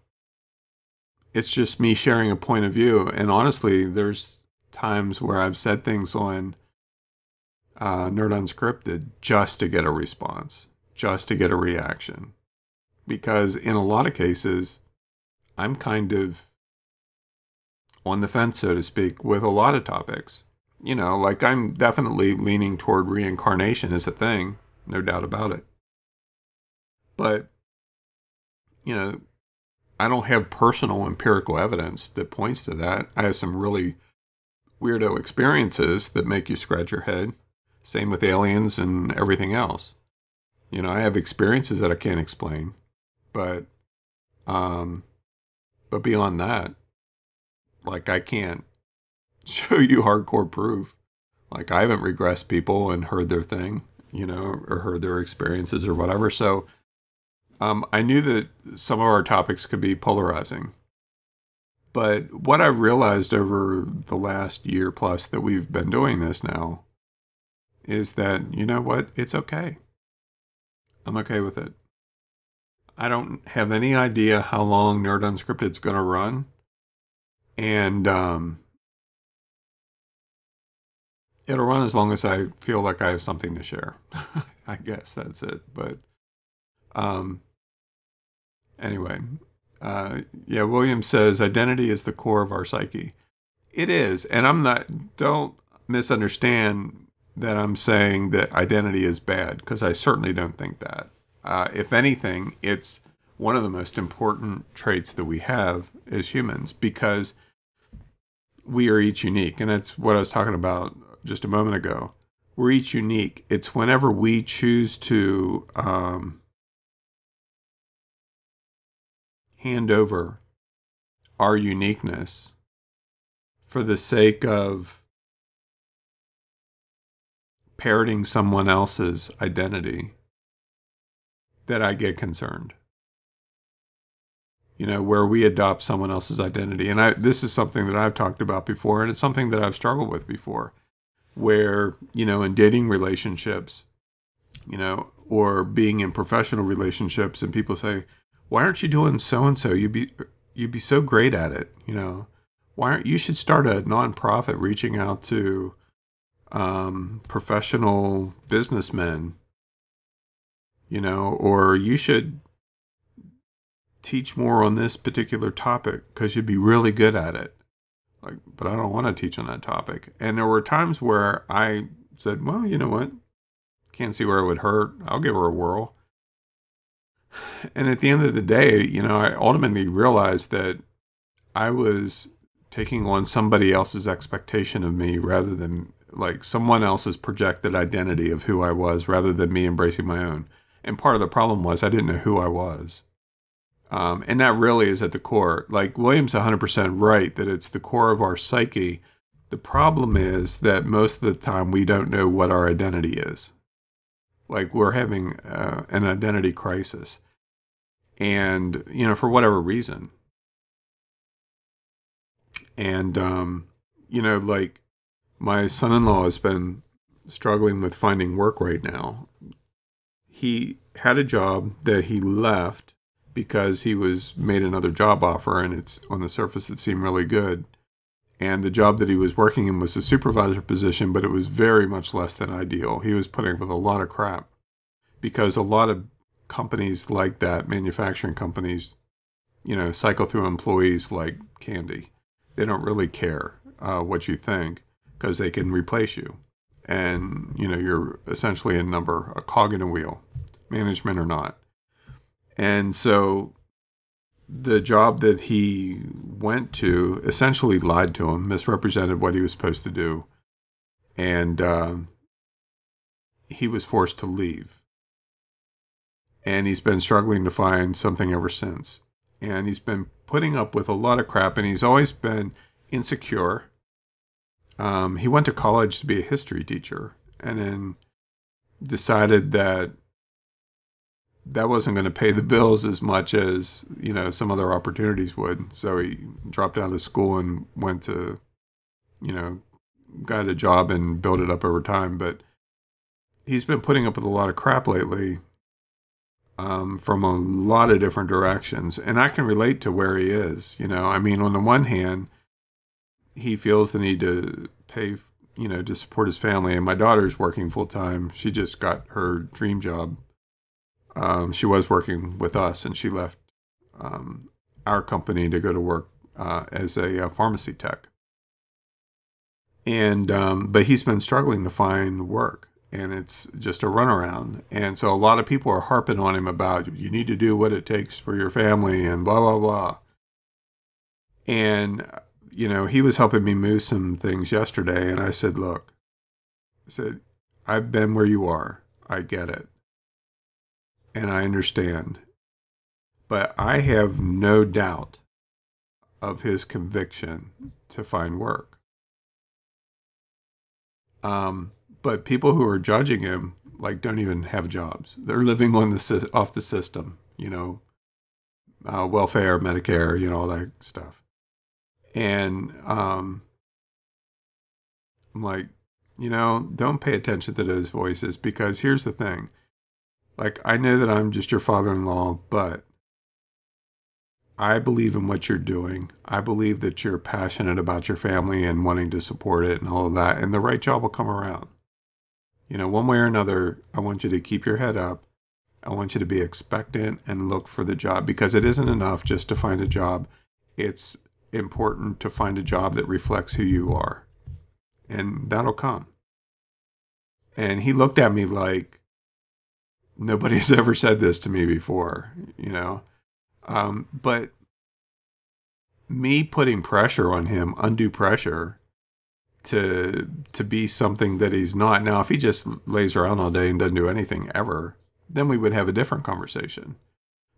it's just me sharing a point of view. And honestly, there's times where I've said things on uh, Nerd Unscripted just to get a response, just to get a reaction. Because in a lot of cases, I'm kind of on the fence, so to speak, with a lot of topics. You know, like I'm definitely leaning toward reincarnation as a thing, no doubt about it. But, you know, I don't have personal empirical evidence that points to that. I have some really weirdo experiences that make you scratch your head. Same with aliens and everything else. You know, I have experiences that I can't explain, but um but beyond that, like I can't show you hardcore proof. Like I haven't regressed people and heard their thing, you know, or heard their experiences or whatever. So um, I knew that some of our topics could be polarizing. But what I've realized over the last year plus that we've been doing this now is that, you know what? It's okay. I'm okay with it. I don't have any idea how long Nerd Unscripted is going to run and um, it'll run as long as I feel like I have something to share. I guess that's it. But um, anyway, uh, yeah, William says identity is the core of our psyche. It is, and I'm not. Don't misunderstand that I'm saying that identity is bad because I certainly don't think that. Uh, if anything, it's one of the most important traits that we have as humans because we are each unique. And that's what I was talking about just a moment ago. We're each unique. It's whenever we choose to um, hand over our uniqueness for the sake of parroting someone else's identity that I get concerned you know, where we adopt someone else's identity. And I, this is something that I've talked about before, and it's something that I've struggled with before, where, you know, in dating relationships, you know, or being in professional relationships, and people say, why aren't you doing so and so? You'd be, you'd be so great at it, you know. Why aren't you should start a nonprofit reaching out to um, professional businessmen you know, or you should teach more on this particular topic because you'd be really good at it. Like, but I don't want to teach on that topic. And there were times where I said, well, you know what? Can't see where it would hurt. I'll give her a whirl. And at the end of the day, you know, I ultimately realized that I was taking on somebody else's expectation of me rather than like someone else's projected identity of who I was rather than me embracing my own. And part of the problem was I didn't know who I was. Um, and that really is at the core. Like William's 100% right that it's the core of our psyche. The problem is that most of the time we don't know what our identity is. Like we're having uh, an identity crisis. And, you know, for whatever reason. And, um, you know, like my son in law has been struggling with finding work right now. He had a job that he left because he was made another job offer and it's on the surface it seemed really good. And the job that he was working in was a supervisor position but it was very much less than ideal. He was putting up with a lot of crap because a lot of companies like that manufacturing companies you know cycle through employees like candy. They don't really care uh, what you think because they can replace you. And you know you're essentially a number a cog in a wheel management or not and so the job that he went to essentially lied to him, misrepresented what he was supposed to do, and uh, he was forced to leave. And he's been struggling to find something ever since. And he's been putting up with a lot of crap, and he's always been insecure. Um, he went to college to be a history teacher, and then decided that that wasn't going to pay the bills as much as you know some other opportunities would. So he dropped out of school and went to, you know, got a job and built it up over time. But he's been putting up with a lot of crap lately um, from a lot of different directions, and I can relate to where he is. You know, I mean, on the one hand, he feels the need to pay, you know, to support his family, and my daughter's working full time. She just got her dream job um, she was working with us and she left um, our company to go to work uh, as a, a, uh, pharmacy tech. And um, but he's been struggling to find work, and it's just a runaround. And so a lot of people are harping on him about you need to do what it takes for your family and blah blah blah. And you know he was helping me move some things yesterday, and I said, look, I said I've been where you are. I get it and I understand. But I have no doubt of his conviction to find work. Um, but people who are judging him like don't even have jobs. They're living on the off the system, you know, uh, welfare, Medicare, you know, all that stuff. And um, I'm like, you know, don't pay attention to those voices because here's the thing like, I know that I'm just your father in law, but I believe in what you're doing. I believe that you're passionate about your family and wanting to support it and all of that. And the right job will come around. You know, one way or another, I want you to keep your head up. I want you to be expectant and look for the job because it isn't enough just to find a job. It's important to find a job that reflects who you are. And that'll come. And he looked at me like, nobody's ever said this to me before, you know. Um, but me putting pressure on him, undue pressure, to to be something that he's not. Now, if he just lays around all day and doesn't do anything ever, then we would have a different conversation.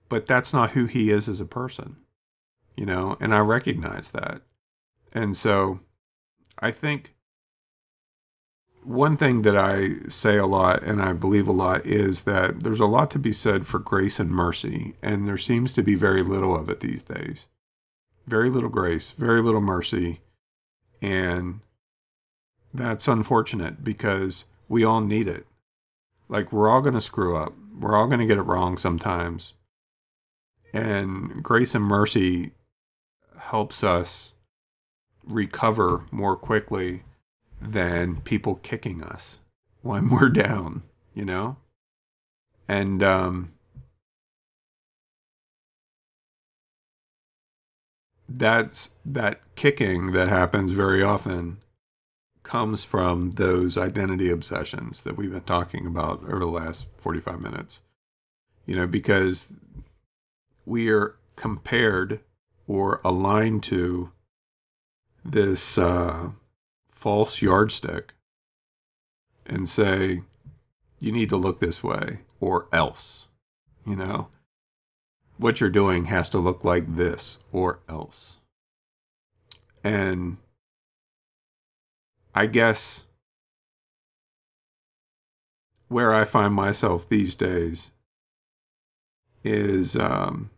But that's not who he is as a person, you know, and I recognize that. And so I think one thing that I say a lot and I believe a lot is that there's a lot to be said for grace and mercy, and there seems to be very little of it these days. Very little grace, very little mercy, and that's unfortunate because we all need it. Like, we're all going to screw up, we're all going to get it wrong sometimes. And grace and mercy helps us recover more quickly than people kicking us when we're down, you know? And um, that's that kicking that happens very often comes from those identity obsessions that we've been talking about over the last 45 minutes. You know, because we are compared or aligned to this uh, false yardstick and say, you need to look this way or else, you know? What you're doing has to look like this or else. And I guess where I find myself these days is um,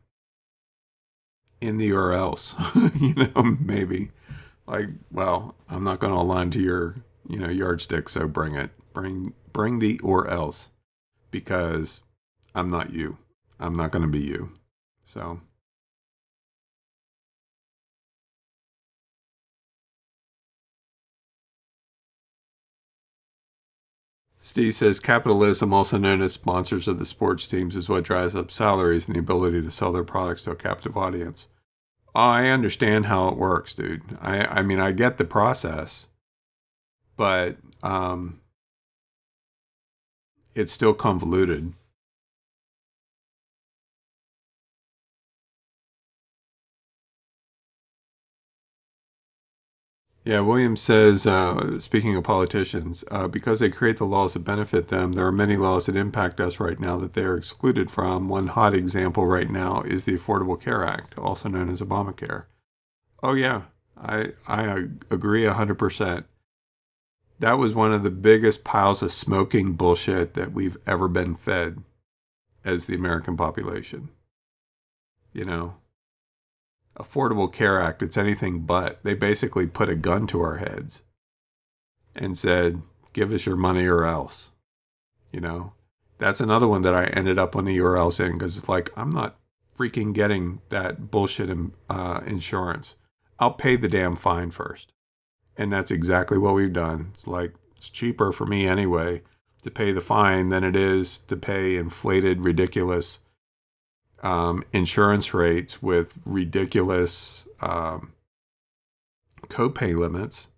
in the or else, you know, maybe like, well, I'm not going to align to your, you know, yardstick, so bring it, bring, bring the or else, because I'm not you. I'm not going to be you. So. Steve says capitalism, also known as sponsors of the sports teams, is what drives up salaries and the ability to sell their products to a captive audience. I understand how it works, dude. I, I mean, I get the process, but um, it's still convoluted. Yeah, Williams says, uh, speaking of politicians, uh, because they create the laws that benefit them, there are many laws that impact us right now that they are excluded from. One hot example right now is the Affordable Care Act, also known as Obamacare. Oh, yeah, I, I agree 100%. That was one of the biggest piles of smoking bullshit that we've ever been fed as the American population. You know, Affordable Care Act, it's anything but. They basically put a gun to our heads and said, give us your money or else. You know, that's another one that I ended up on the URLs in because it's like, I'm not freaking getting that bullshit in, uh, insurance. I'll pay the damn fine first. And that's exactly what we've done. It's like, it's cheaper for me anyway to pay the fine than it is to pay inflated, ridiculous um, insurance rates with ridiculous um, copay limits.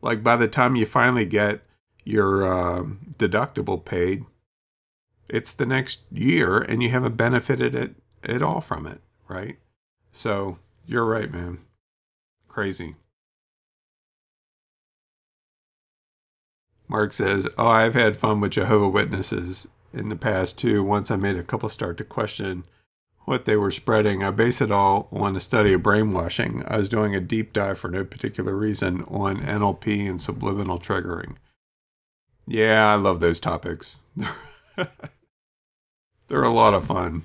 Like by the time you finally get your um, deductible paid, it's the next year and you haven't benefited it at all from it, right? So you're right, man. Crazy. Mark says, Oh, I've had fun with Jehovah Witnesses in the past too. Once I made a couple start to question what they were spreading. I base it all on a study of brainwashing. I was doing a deep dive for no particular reason on NLP and subliminal triggering. Yeah, I love those topics. They're a lot of fun.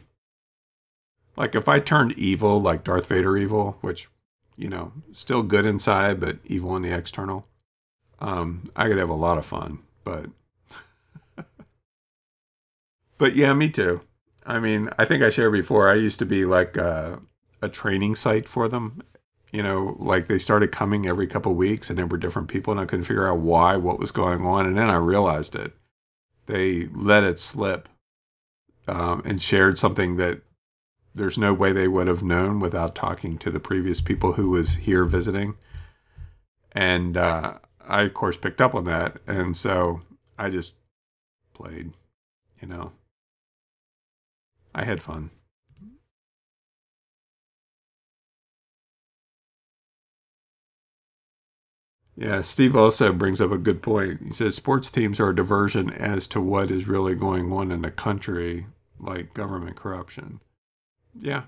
Like if I turned evil, like Darth Vader evil, which, you know, still good inside, but evil in the external, um, I could have a lot of fun. But, but yeah, me too. I mean, I think I shared before. I used to be like a, a training site for them. You know, like they started coming every couple weeks, and there were different people, and I couldn't figure out why, what was going on, and then I realized it. They let it slip um, and shared something that there's no way they would have known without talking to the previous people who was here visiting. And uh, I, of course, picked up on that, and so I just played. You know, I had fun. Yeah, Steve also brings up a good point. He says sports teams are a diversion as to what is really going on in the country, like government corruption. Yeah.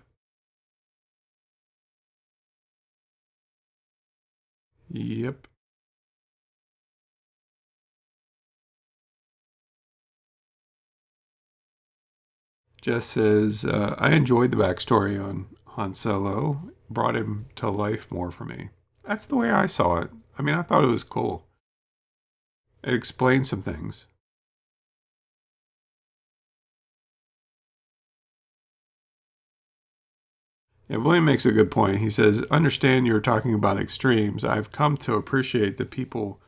Yep. Jess says, uh, I enjoyed the backstory on Han Solo, brought him to life more for me. That's the way I saw it. I mean, I thought it was cool. It explained some things. Yeah, William makes a good point. He says, Understand you're talking about extremes. I've come to appreciate that people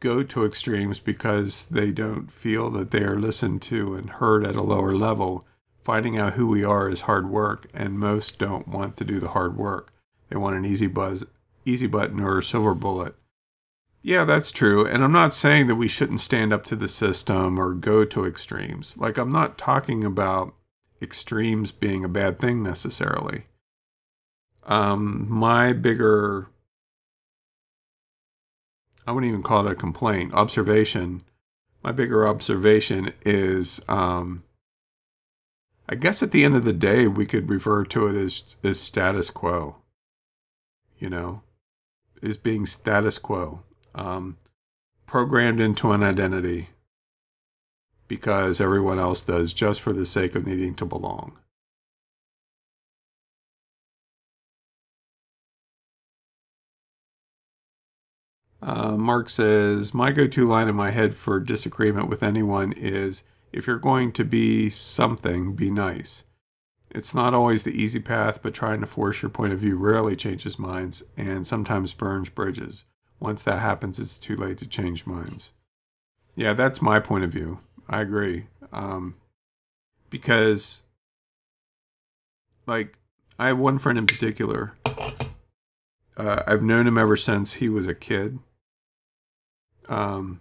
go to extremes because they don't feel that they are listened to and heard at a lower level. Finding out who we are is hard work, and most don't want to do the hard work. They want an easy buzz, easy button, or silver bullet. Yeah, that's true. And I'm not saying that we shouldn't stand up to the system or go to extremes. Like, I'm not talking about extremes being a bad thing necessarily. Um, my bigger I wouldn't even call it a complaint, observation. My bigger observation is um, I guess at the end of the day, we could refer to it as, as status quo, you know, as being status quo, um, programmed into an identity because everyone else does just for the sake of needing to belong. Uh, Mark says, My go to line in my head for disagreement with anyone is if you're going to be something, be nice. It's not always the easy path, but trying to force your point of view rarely changes minds and sometimes burns bridges. Once that happens, it's too late to change minds. Yeah, that's my point of view. I agree. Um, because, like, I have one friend in particular. Uh, I've known him ever since he was a kid um,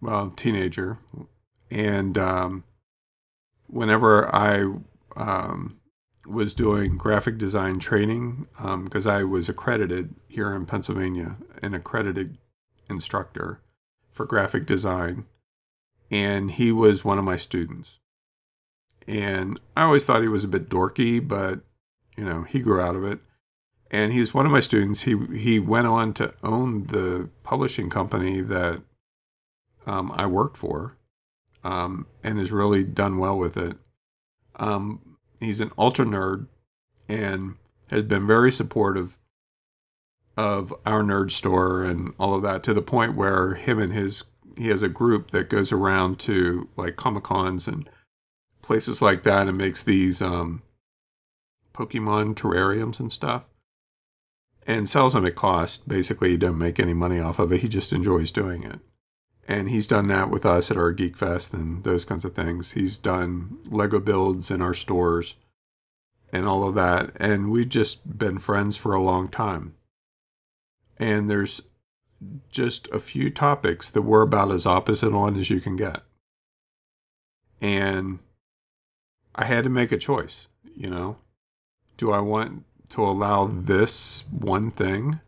well, teenager, and um, whenever I um, was doing graphic design training, because um, I was accredited here in Pennsylvania, an accredited instructor for graphic design, and he was one of my students. And I always thought he was a bit dorky, but you know, he grew out of it and he's one of my students. He he went on to own the publishing company that um, I worked for, um, and has really done well with it. Um, he's an ultra nerd, and has been very supportive of our nerd store and all of that to the point where him and his he has a group that goes around to like comic cons and places like that and makes these um, Pokemon terrariums and stuff and sells them at cost. Basically, he doesn't make any money off of it. He just enjoys doing it. And he's done that with us at our Geek Fest and those kinds of things. He's done Lego builds in our stores and all of that. And we've just been friends for a long time. And there's just a few topics that we're about as opposite on as you can get. And I had to make a choice, you know. Do I want to allow this one thing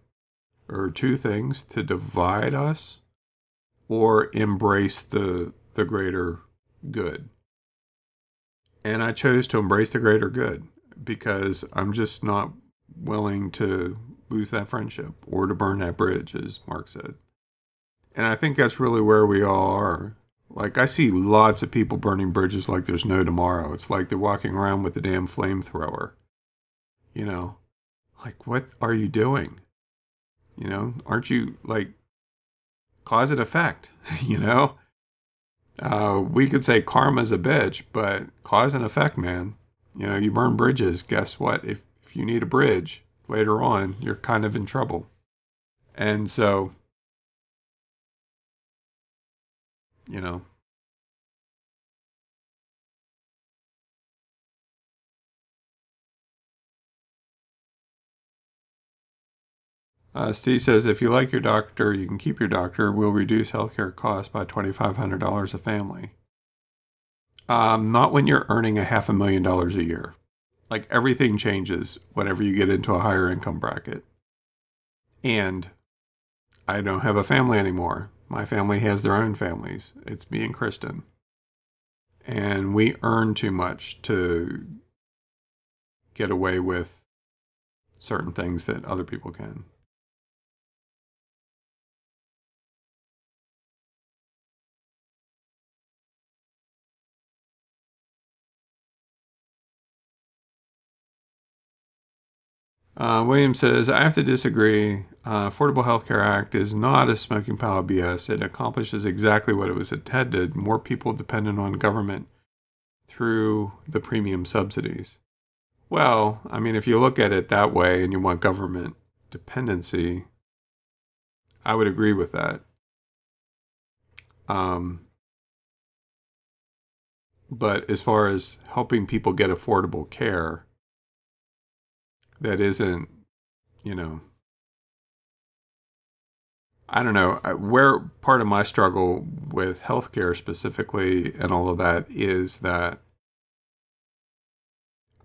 or two things to divide us or embrace the the greater good. And I chose to embrace the greater good because I'm just not willing to lose that friendship or to burn that bridge, as Mark said. And I think that's really where we all are. Like, I see lots of people burning bridges like there's no tomorrow. It's like they're walking around with a damn flamethrower. You know, like, what are you doing? You know, aren't you like cause and effect? you know, uh, we could say karma's a bitch, but cause and effect, man. You know, you burn bridges. Guess what? If if you need a bridge later on, you're kind of in trouble. And so, you know, Uh, Steve says if you like your doctor, you can keep your doctor. We'll reduce healthcare costs by $2,500 a family. Um, not when you're earning a half a million dollars a year. Like everything changes whenever you get into a higher income bracket. And I don't have a family anymore. My family has their own families. It's me and Kristen. And we earn too much to get away with certain things that other people can. Uh, William says, I have to disagree. Uh, Affordable Health Care Act is not a smoking pile BS. It accomplishes exactly what it was intended more people dependent on government through the premium subsidies. Well, I mean, if you look at it that way and you want government dependency, I would agree with that. Um, but as far as helping people get affordable care, that isn't, you know, I don't know where part of my struggle with healthcare specifically and all of that is that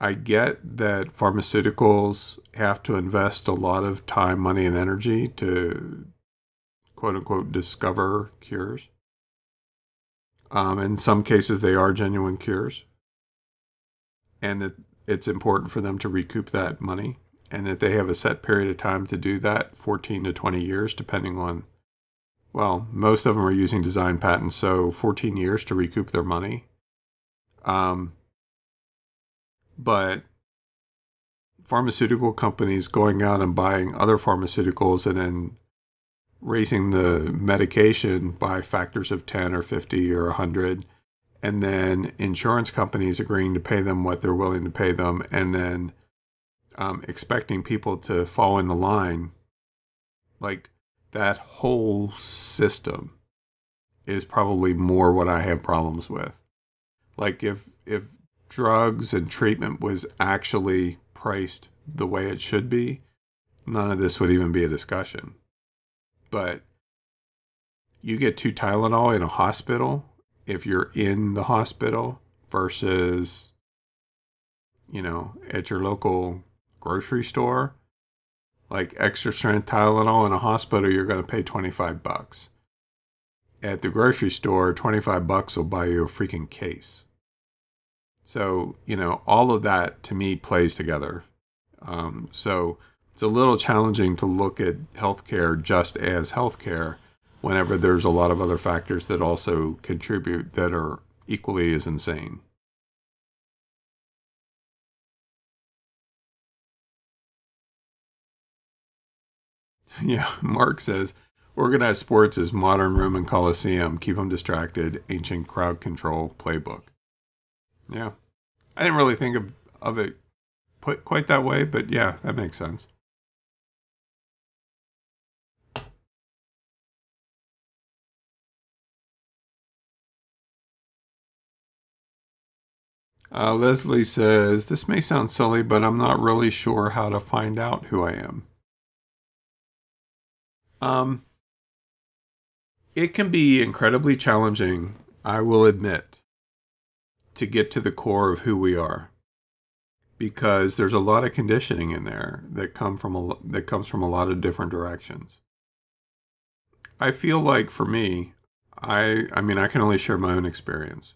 I get that pharmaceuticals have to invest a lot of time, money, and energy to quote unquote discover cures. Um, in some cases, they are genuine cures, and that it's important for them to recoup that money, and that they have a set period of time to do that 14 to 20 years, depending on, well, most of them are using design patents, so 14 years to recoup their money. Um, but pharmaceutical companies going out and buying other pharmaceuticals and then raising the medication by factors of 10 or 50 or 100 and then insurance companies agreeing to pay them what they're willing to pay them and then um, expecting people to fall in the line. Like that whole system is probably more what i have problems with. Like if if drugs and treatment was actually priced the way it should be none of this would even be a discussion. But you get two Tylenol in a hospital if you're in the hospital versus, you know, at your local grocery store. Like extra strength Tylenol in a hospital, you're going to pay 25 bucks. At the grocery store, 25 bucks will buy you a freaking case. So, you know, all of that to me plays together. Um, so, it's a little challenging to look at healthcare just as healthcare whenever there's a lot of other factors that also contribute that are equally as insane. Yeah, Mark says organized sports is modern Roman Colosseum. Keep them distracted. Ancient crowd control playbook. Yeah, I didn't really think of, of it put quite that way, but yeah, that makes sense. Uh, Leslie says, This may sound silly, but I'm not really sure how to find out who I am. Um, it can be incredibly challenging, I will admit, to get to the core of who we are. Because there's a lot of conditioning in there that come from a that comes from a lot of different directions. I feel like for me, I I mean I can only share my own experience.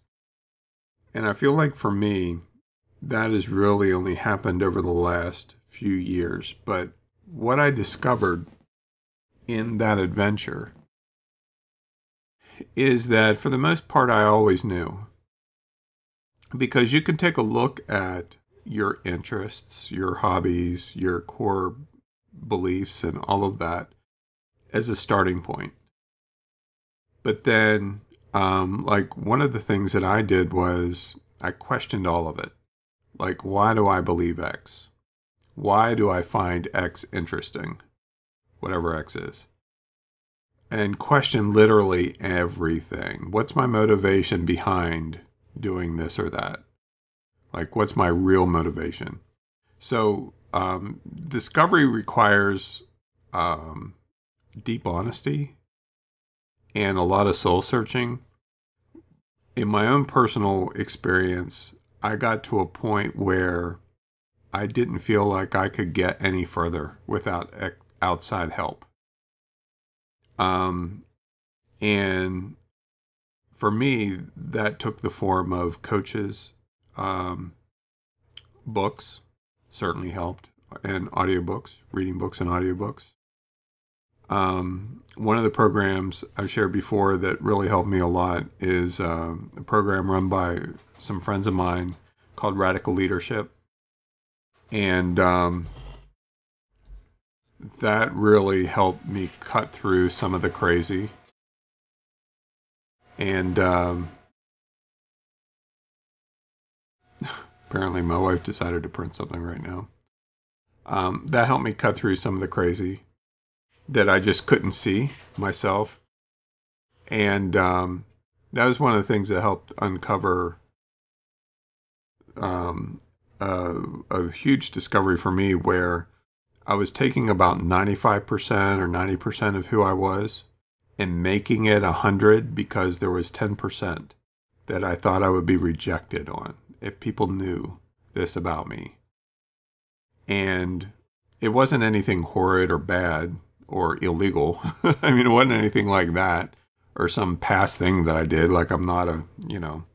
And I feel like for me, that has really only happened over the last few years. But what I discovered in that adventure is that for the most part, I always knew. Because you can take a look at your interests, your hobbies, your core beliefs, and all of that as a starting point. But then um, like one of the things that I did was I questioned all of it. Like, why do I believe X? Why do I find X interesting? Whatever X is. And question literally everything. What's my motivation behind doing this or that? Like, what's my real motivation? So, um, discovery requires um, deep honesty and a lot of soul searching. In my own personal experience, I got to a point where I didn't feel like I could get any further without outside help. Um, and for me, that took the form of coaches, um, books certainly helped, and audiobooks, reading books and audiobooks. Um, one of the programs I've shared before that really helped me a lot is uh, a program run by some friends of mine called Radical Leadership. And um, that really helped me cut through some of the crazy. And um, apparently, my wife decided to print something right now. Um, that helped me cut through some of the crazy that I just couldn't see myself. And um, that was one of the things that helped uncover um, a, a huge discovery for me where I was taking about 95% or 90% of who I was and making it 100 because there was 10% that I thought I would be rejected on if people knew this about me. And it wasn't anything horrid or bad or illegal. I mean, it wasn't anything like that or some past thing that I did. Like I'm not a, you know,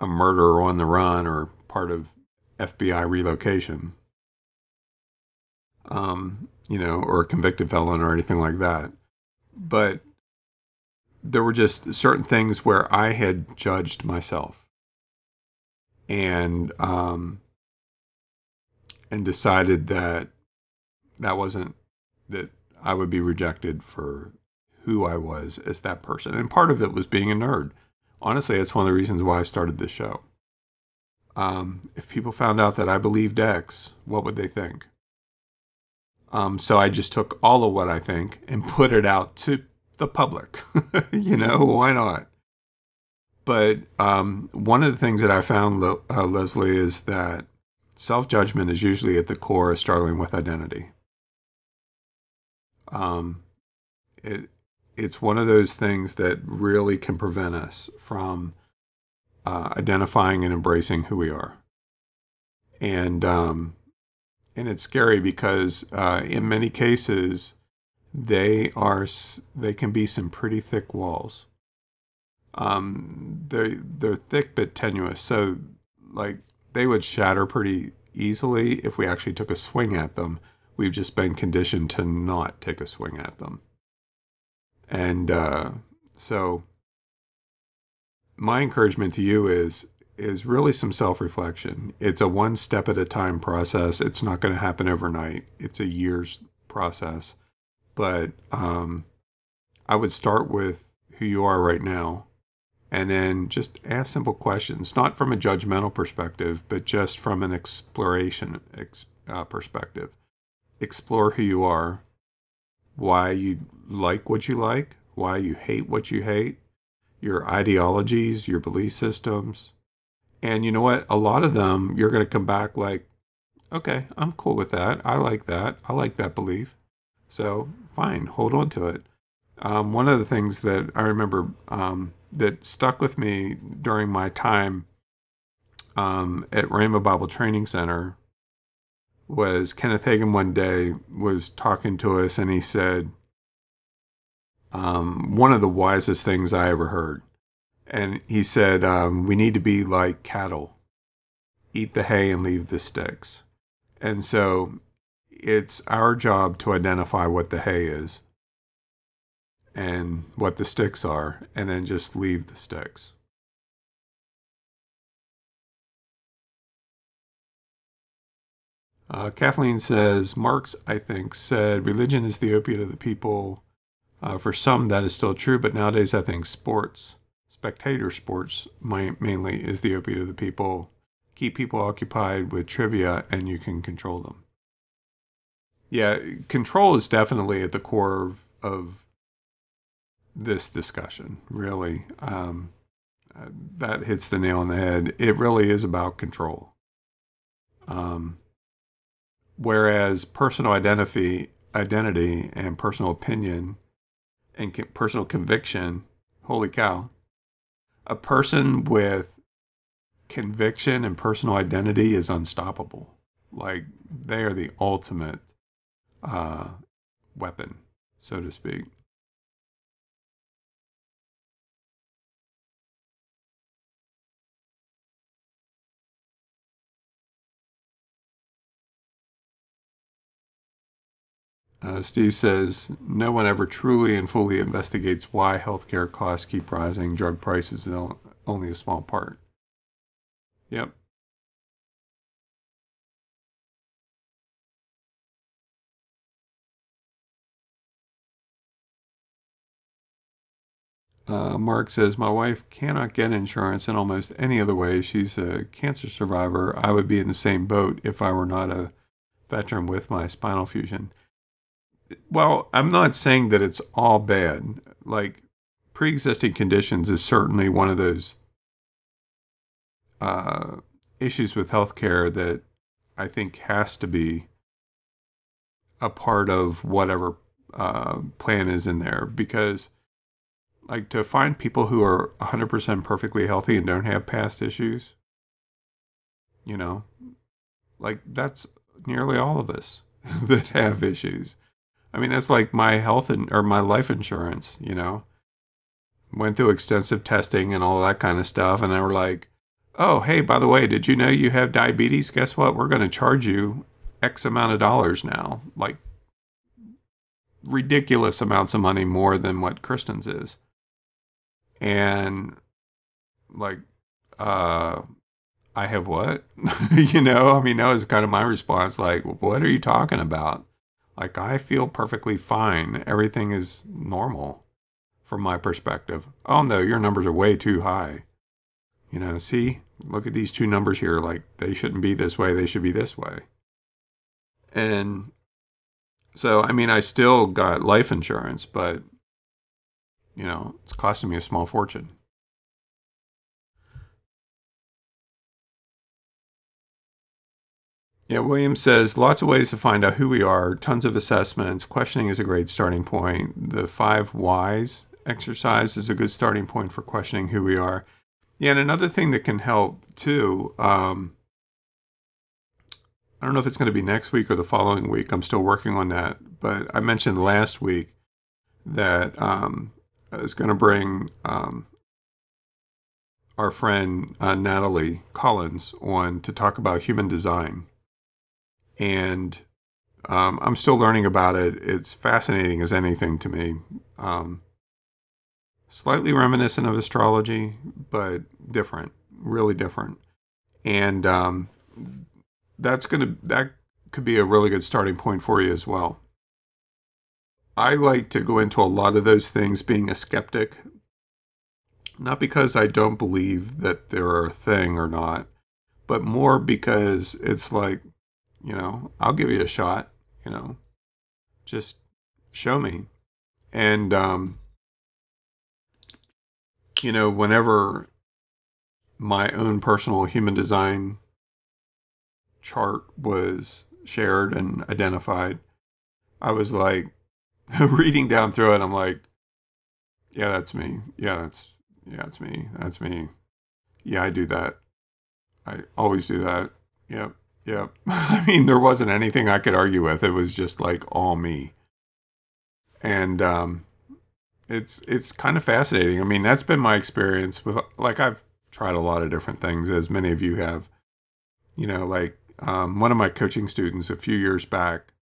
a murderer on the run or part of FBI relocation. Um, you know, or a convicted felon or anything like that. But there were just certain things where I had judged myself and um, and decided that that wasn't that I would be rejected for who I was as that person. And part of it was being a nerd. Honestly, it's one of the reasons why I started this show. Um, if people found out that I believed X, what would they think? Um, so I just took all of what I think and put it out to the public. you know, why not? But um, one of the things that I found, uh, Leslie, is that self judgment is usually at the core of struggling with identity. Um, it, it's one of those things that really can prevent us from uh, identifying and embracing who we are. And um, and it's scary because uh, in many cases they are they can be some pretty thick walls um, they're they're thick but tenuous. So like they would shatter pretty easily if we actually took a swing at them. We've just been conditioned to not take a swing at them. And uh, so my encouragement to you is is really some self-reflection. It's a one step at a time process. It's not going to happen overnight. It's a year's process. But um, I would start with who you are right now and then just ask simple questions, not from a judgmental perspective, but just from an exploration uh, perspective. Explore who you are, why you like what you like, why you hate what you hate, your ideologies, your belief systems. And you know what? A lot of them, you're going to come back like, okay, I'm cool with that. I like that. I like that belief. So fine, hold on to it. Um, one of the things that I remember um, that stuck with me during my time um, at Rhema Bible Training Center was Kenneth Hagin one day was talking to us and he said, um, one of the wisest things I ever heard. And he said, um, We need to be like cattle, eat the hay and leave the sticks. And so it's our job to identify what the hay is and what the sticks are, and then just leave the sticks. Uh, Kathleen says, Marx, I think, said religion is the opiate of the people. Uh, for some, that is still true, but nowadays I think sports, spectator sports mainly, is the opiate of the people. Keep people occupied with trivia and you can control them. Yeah, control is definitely at the core of, of this discussion, really. Um, uh, that hits the nail on the head. It really is about control. Um, whereas personal identity, identity and personal opinion and co- personal conviction, holy cow, a person with conviction and personal identity is unstoppable. Like they are the ultimate uh, weapon, so to speak. Uh, Steve says no one ever truly and fully investigates why healthcare costs keep rising. Drug prices is only a small part. Yep. Uh, Mark says, My wife cannot get insurance in almost any other way. She's a cancer survivor. I would be in the same boat if I were not a veteran with my spinal fusion well, I'm not saying that it's all bad. Like pre-existing conditions is certainly one of those uh, issues with healthcare that I think has to be a part of whatever uh, plan is in there because like to find people who are 100% perfectly healthy and don't have past issues you know like that's nearly all of us that have issues i mean that's like my health and or my life insurance you know went through extensive testing and all that kind of stuff and they were like oh hey by the way did you know you have diabetes guess what we're going to charge you x amount of dollars now like ridiculous amounts of money more than what Kristen's is. And like, uh, I have what? you know, I mean, that was kind of my response. Like, what are you talking about? Like, I feel perfectly fine. Everything is normal from my perspective. Oh, no, your numbers are way too high. You know, see, look at these two numbers here. Like, they shouldn't be this way, they should be this way. And so, I mean, I still got life insurance, but, you know, it's costing me a small fortune. Yeah, William says lots of ways to find out who we are, tons of assessments. Questioning is a great starting point. The five whys exercise is a good starting point for questioning who we are. Yeah, and another thing that can help too, um, I don't know if it's going to be next week or the following week. I'm still working on that. But I mentioned last week that um, I was going to bring um, our friend uh, Natalie Collins on to talk about human design. And um, I'm still learning about it. It's fascinating as anything to me. Um, slightly reminiscent of astrology, but different, really different. And um, that's to that could be a really good starting point for you as well. I like to go into a lot of those things being a skeptic, not because I don't believe that they're a thing or not, but more because it's like, you know, I'll give you a shot, you know, just show me. And, um, you know, whenever my own personal human design chart was shared and identified, I was like reading down through it. I'm like, yeah, that's me. Yeah, that's yeah, that's me. That's me. Yeah, I do that. I always do that. Yep. Yep. I mean, there wasn't anything I could argue with. It was just like all me. And um it's it's kind of fascinating. I mean, that's been my experience with like I've tried a lot of different things as many of you have. You know, like um, one of my coaching students a few years back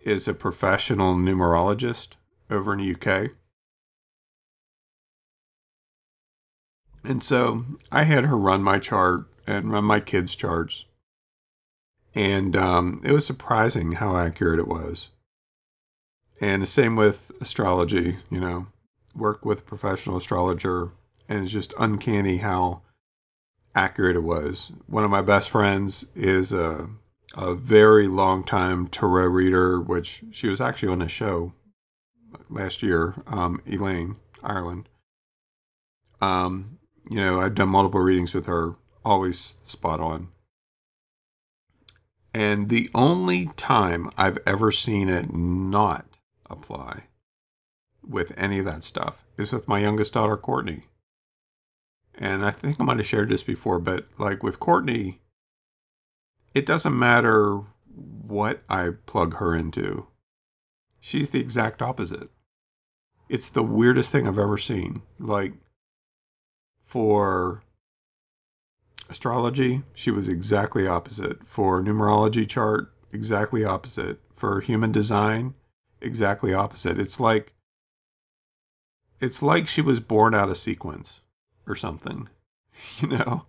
is a professional numerologist over in the UK. And so I had her run my chart and run my kids' charts. And um, it was surprising how accurate it was. And the same with astrology, you know, work with a professional astrologer, and it's just uncanny how accurate it was. One of my best friends is a, a very long time tarot reader, which she was actually on a show last year, um, Elaine Ireland. Um, you know, I've done multiple readings with her, always spot on. And the only time I've ever seen it not apply with any of that stuff is with my youngest daughter, Courtney. And I think I might have shared this before, but like with Courtney, it doesn't matter what I plug her into. She's the exact opposite. It's the weirdest thing I've ever seen. Like for astrology, she was exactly opposite. For numerology chart, exactly opposite. For human design, exactly opposite. It's like it's like she was born out of sequence or something. You know,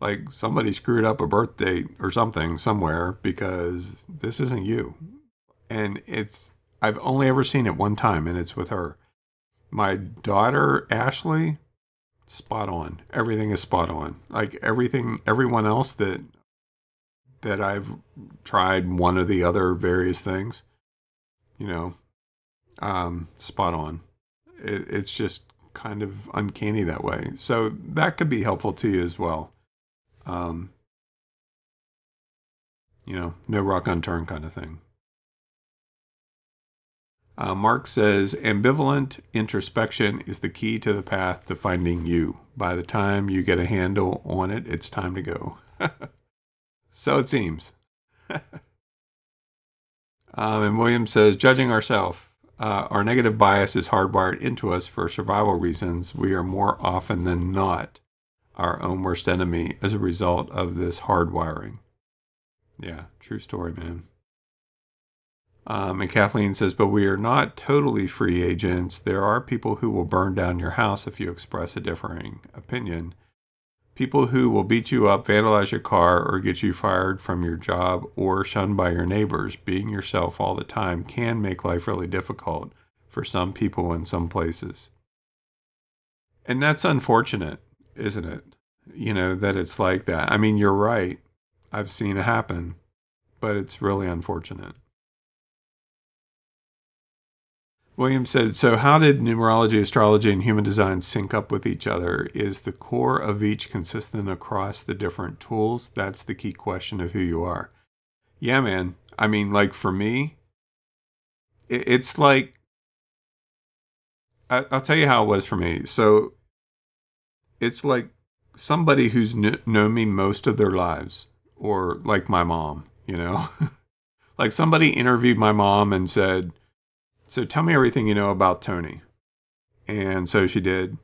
like somebody screwed up a birth date or something somewhere because this isn't you. And it's, I've only ever seen it one time and it's with her. My daughter, Ashley, spot on. Everything is spot on. Like everything, everyone else that, that I've tried one of the other various things, you know, um, spot on. It, it's just kind of uncanny that way. So that could be helpful to you as well. Um, you know, no rock unturned kind of thing. Uh, Mark says ambivalent introspection is the key to the path to finding you. By the time you get a handle on it, it's time to go. so it seems. um, and William says, judging ourselves, uh, our negative bias is hardwired into us for survival reasons. We are more often than not our own worst enemy as a result of this hardwiring. Yeah, true story, man. Um, and Kathleen says, but we are not totally free agents. There are people who will burn down your house if you express a differing opinion. People who will beat you up, vandalize your car, or get you fired from your job or shunned by your neighbors. Being yourself all the time can make life really difficult for some people in some places. And that's unfortunate, isn't it? You know, that it's like that. I mean, you're right. I've seen it happen, but it's really unfortunate. William said, So, how did numerology, astrology, and human design sync up with each other? Is the core of each consistent across the different tools? That's the key question of who you are. Yeah, man. I mean, like for me, it's like, I'll tell you how it was for me. So, it's like somebody who's known me most of their lives, or like my mom, you know? like somebody interviewed my mom and said, so tell me everything you know about Tony. And so she did.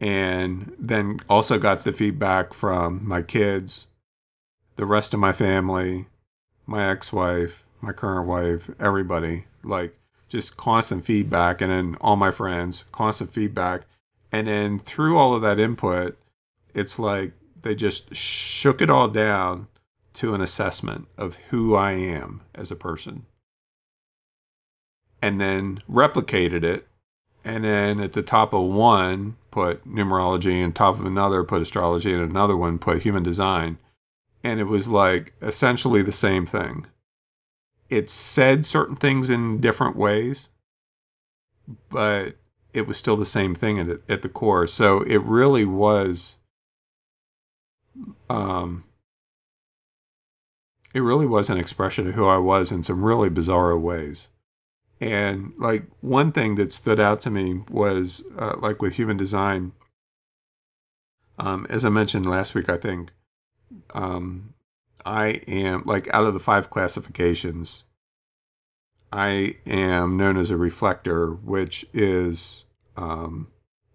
And then also got the feedback from my kids, the rest of my family, my ex wife, my current wife, everybody. Like just constant feedback. And then all my friends, constant feedback. And then through all of that input, it's like they just shook it all down to an assessment of who I am as a person and then replicated it. And then at the top of one, put numerology, and top of another, put astrology, and another one, put human design. And it was like essentially the same thing. It said certain things in different ways, but it was still the same thing at, at the core. So it really was, um, it really was an expression of who I was in some really bizarre ways. And like one thing that stood out to me was uh, like with human design, um, as I mentioned last week, I think um, I am like out of the five classifications, I am known as a reflector, which is um,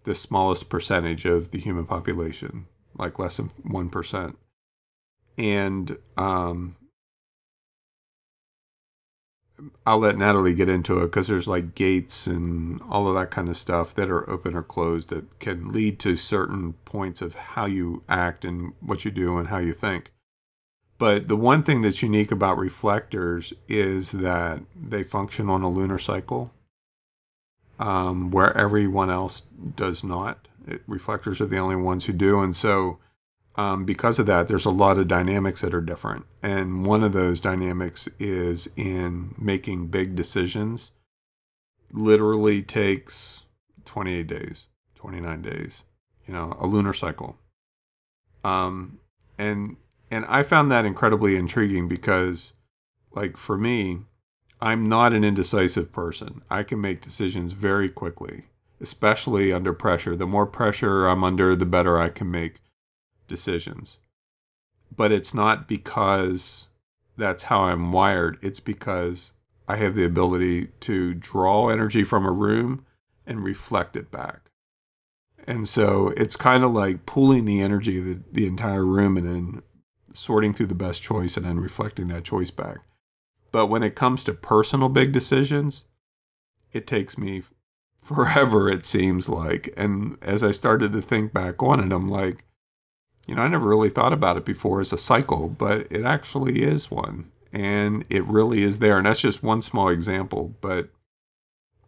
the smallest percentage of the human population, like less than 1%. And um, I'll let Natalie get into it because there's like gates and all of that kind of stuff that are open or closed that can lead to certain points of how you act and what you do and how you think. But the one thing that's unique about reflectors is that they function on a lunar cycle um, where everyone else does not. It, reflectors are the only ones who do. And so um, because of that, there's a lot of dynamics that are different. And one of those dynamics is in making big decisions. Literally takes 28 days, 29 days, you know, a lunar cycle. Um, and and I found that incredibly intriguing because, like for me, I'm not an indecisive person. I can make decisions very quickly, especially under pressure. The more pressure I'm under, the better I can make decisions. But it's not because that's how I'm wired, it's because I have the ability to draw energy from a room and reflect it back. And so it's kind of like pulling the energy of the, the entire room and then sorting through the best choice and then reflecting that choice back. But when it comes to personal big decisions, it takes me forever, it seems like. And as I started to think back on it, I'm like, you know, I never really thought about it before as a cycle, but it actually is one. And it really is there. And that's just one small example. But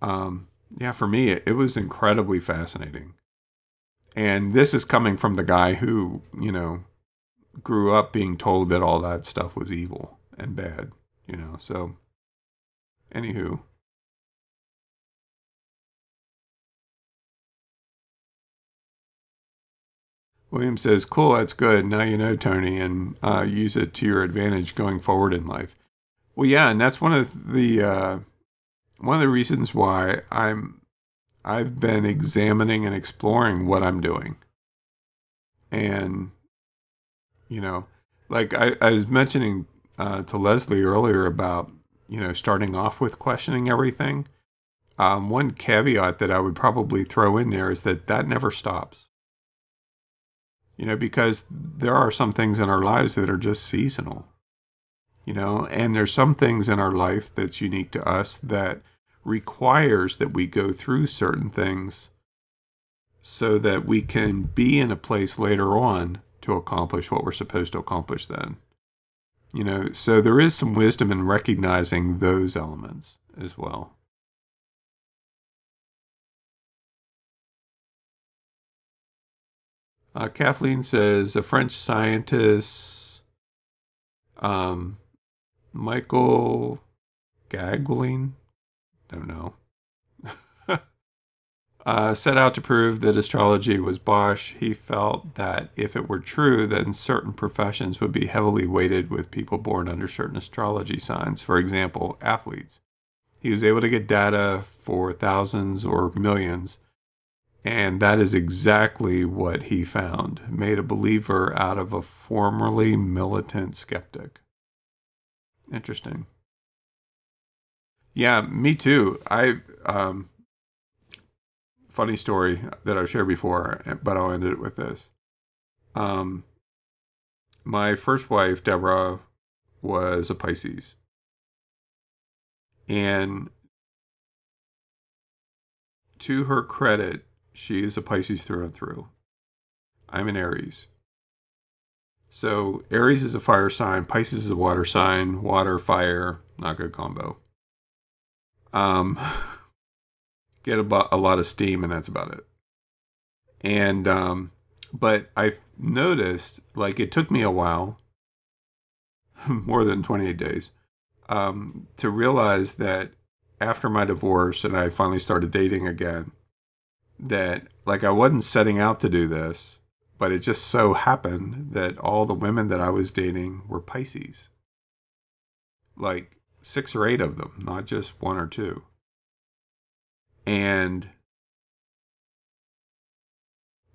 um, yeah, for me, it, it was incredibly fascinating. And this is coming from the guy who, you know, grew up being told that all that stuff was evil and bad, you know. So, anywho, William says, "Cool, that's good. Now you know, Tony, and uh, use it to your advantage going forward in life." Well, yeah, and that's one of the uh, one of the reasons why I'm I've been examining and exploring what I'm doing, and you know, like I, I was mentioning uh, to Leslie earlier about you know starting off with questioning everything. Um, one caveat that I would probably throw in there is that that never stops. You know, because there are some things in our lives that are just seasonal. You know, and there's some things in our life that's unique to us that requires that we go through certain things so that we can be in a place later on to accomplish what we're supposed to accomplish then. You know, so there is some wisdom in recognizing those elements as well. Uh, Kathleen says a French scientist, um, Michael Gagwin, don't know, uh, set out to prove that astrology was bosh. He felt that if it were true, then certain professions would be heavily weighted with people born under certain astrology signs. For example, athletes. He was able to get data for thousands or millions, and that is exactly what he found. Made a believer out of a formerly militant skeptic. Interesting. Yeah, me too. I um, funny story that I've shared before, but I'll end it with this. Um, my first wife, Deborah, was a Pisces. And to her credit, she is a Pisces through and through. I'm an Aries. So Aries is a fire sign, Pisces is a water sign, water, fire, not good combo. Um, get a, a lot of steam, and that's about it. And um, but I've noticed like it took me a while, more than 28 days, um, to realize that after my divorce and I finally started dating again, that like I wasn't setting out to do this, but it just so happened that all the women that I was dating were Pisces. Like six or eight of them, not just one or two. And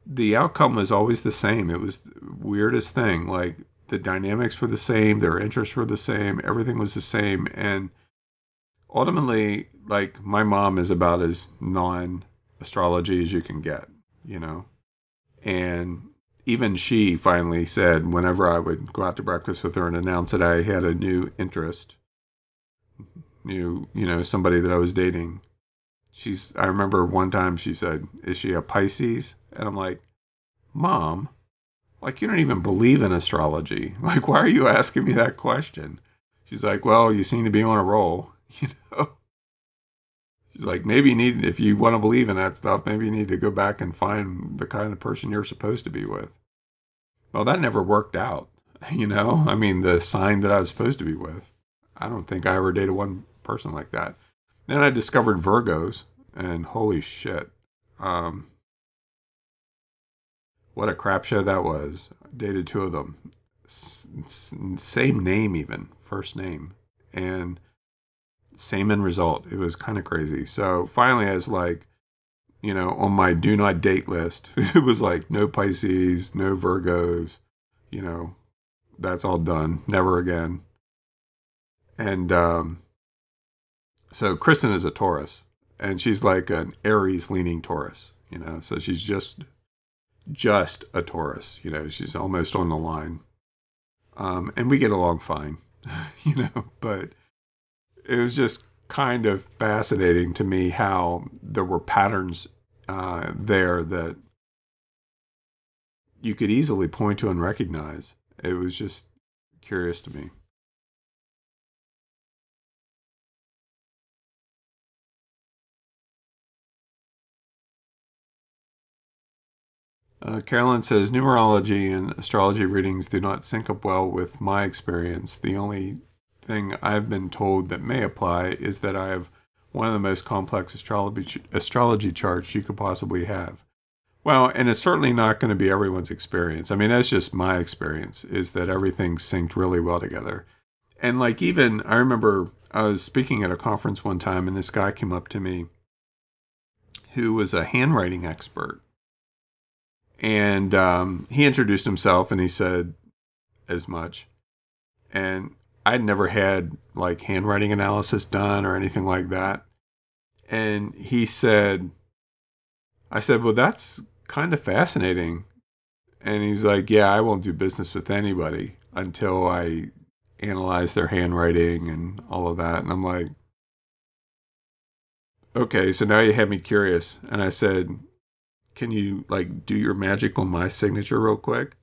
the outcome was always the same. It was weirdest thing. Like the dynamics were the same, their interests were the same, everything was the same. And ultimately, like my mom is about as non astrology as you can get, you know? And even she finally said, whenever I would go out to breakfast with her and announce that I had a new interest, new, you know, somebody that I was dating, she's I remember one time she said, "Is she a Pisces?" And I'm like, "Mom, like you don't even believe in astrology. Like why are you asking me that question?" She's like, "Well, you seem to be on a roll, you know." She's like, "Maybe you need if you want to believe in that stuff, maybe you need to go back and find the kind of person you're supposed to be with." Well, that never worked out, you know? I mean, the sign that I was supposed to be with. I don't think I ever dated one person like that. Then I discovered Virgos, and holy shit. Um, what a crap show that was. I dated two of them. S- same name, even, first name. And same end result. It was kind of crazy. So finally, I was like, you know, on my do not date list, it was like no Pisces, no Virgos, you know, that's all done. Never again. And um, so Kristen is a Taurus, and she's like an Aries leaning Taurus, you know. So she's just just a Taurus, you know. She's almost on the line, um, and we get along fine, you know. But it was just kind of fascinating to me how there were patterns uh, there that you could easily point to and recognize. It was just curious to me. Uh, Carolyn says numerology and astrology readings do not sync up well with my experience. The only thing I've been told that may apply is that I have one of the most complex astrology astrology charts you could possibly have. Well, and it's certainly not going to be everyone's experience. I mean, that's just my experience is that everything synced really well together. And like even I remember I was speaking at a conference one time and this guy came up to me who was a handwriting expert. And um, he introduced himself and he said as much. And I'd never had like handwriting analysis done or anything like that. And he said, I said, well, that's kind of fascinating. And he's like, yeah, I won't do business with anybody until I analyze their handwriting and all of that. And I'm like, okay, so now you have me curious. And I said, can you like do your magic on my signature real quick?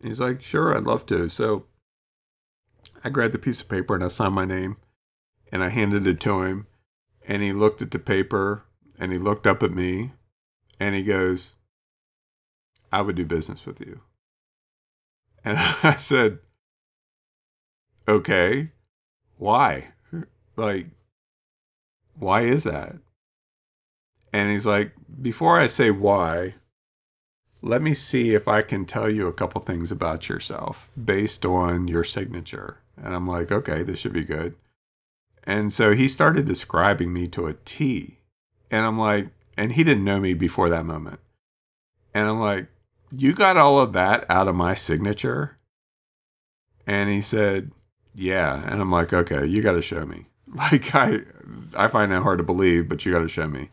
And he's like, sure, I'd love to. So I grabbed a piece of paper and I signed my name and I handed it to him. And he looked at the paper and he looked up at me and he goes, I would do business with you. And I said, okay, why? Like, why is that? And he's like, before I say why, let me see if I can tell you a couple things about yourself based on your signature. And I'm like, okay, this should be good. And so he started describing me to a T. And I'm like, and he didn't know me before that moment. And I'm like, you got all of that out of my signature? And he said, yeah. And I'm like, okay, you got to show me. Like, I, I find that hard to believe, but you got to show me.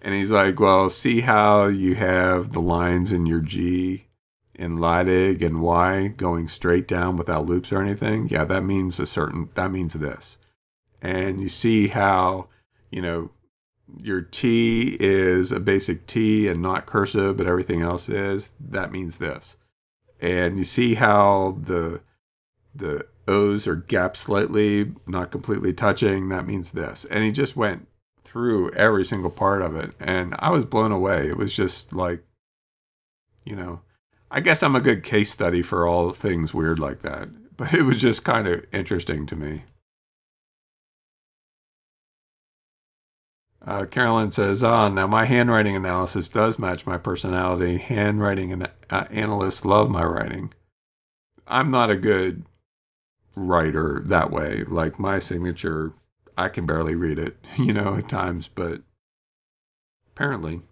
And he's like, well, see how you have the lines in your G in Leidig and Y going straight down without loops or anything, yeah, that means a certain that means this. And you see how, you know, your T is a basic T and not cursive, but everything else is, that means this. And you see how the the O's are gapped slightly, not completely touching, that means this. And he just went through every single part of it. And I was blown away. It was just like, you know, I guess I'm a good case study for all things weird like that. But it was just kind of interesting to me. Uh, Carolyn says, "Ah, now my handwriting analysis does match my personality. Handwriting and uh, analysts love my writing. I'm not a good writer that way. Like my signature, I can barely read it, you know, at times. But apparently,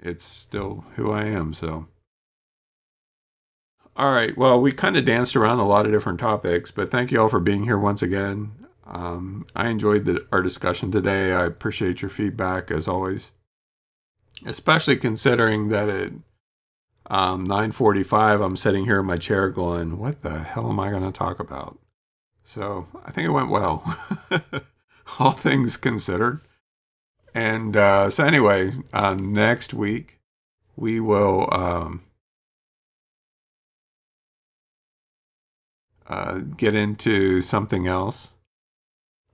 it's still who I am. So." All right. Well, we kind of danced around a lot of different topics, but thank you all for being here once again. Um, I enjoyed the, our discussion today. I appreciate your feedback as always, especially considering that at um, 9:45 I'm sitting here in my chair going, "What the hell am I going to talk about?" So I think it went well, all things considered. And uh, so anyway, uh, next week we will. Um, uh, get into something else.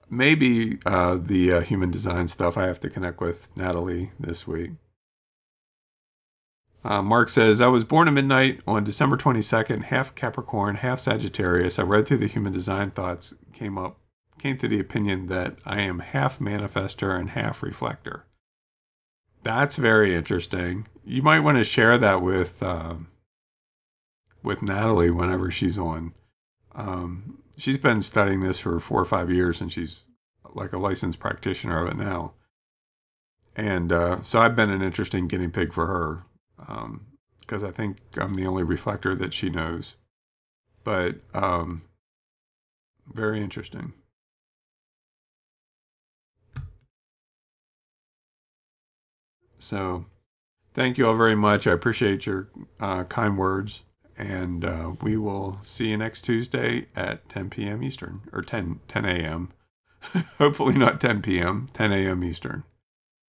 Maybe uh, the uh, human design stuff. I have to connect with Natalie this week. Uh, Mark says, I was born at midnight on December 22nd, half Capricorn, half Sagittarius. I read through the human design thoughts, came up, came to the opinion that I am half manifester and half reflector. That's very interesting. You might want to share that with um, with Natalie whenever she's on. Um, she's been studying this for four or five years, and she's like a licensed practitioner of it now. And uh, so I've been an interesting guinea pig for her because um, I think I'm the only reflector that she knows. But um, very interesting. So, thank you all very much. I appreciate your uh, kind words. And uh, we will see you next Tuesday at 10 p.m. Eastern, or 10, 10 a.m. Hopefully not 10 p.m., 10 a.m. Eastern.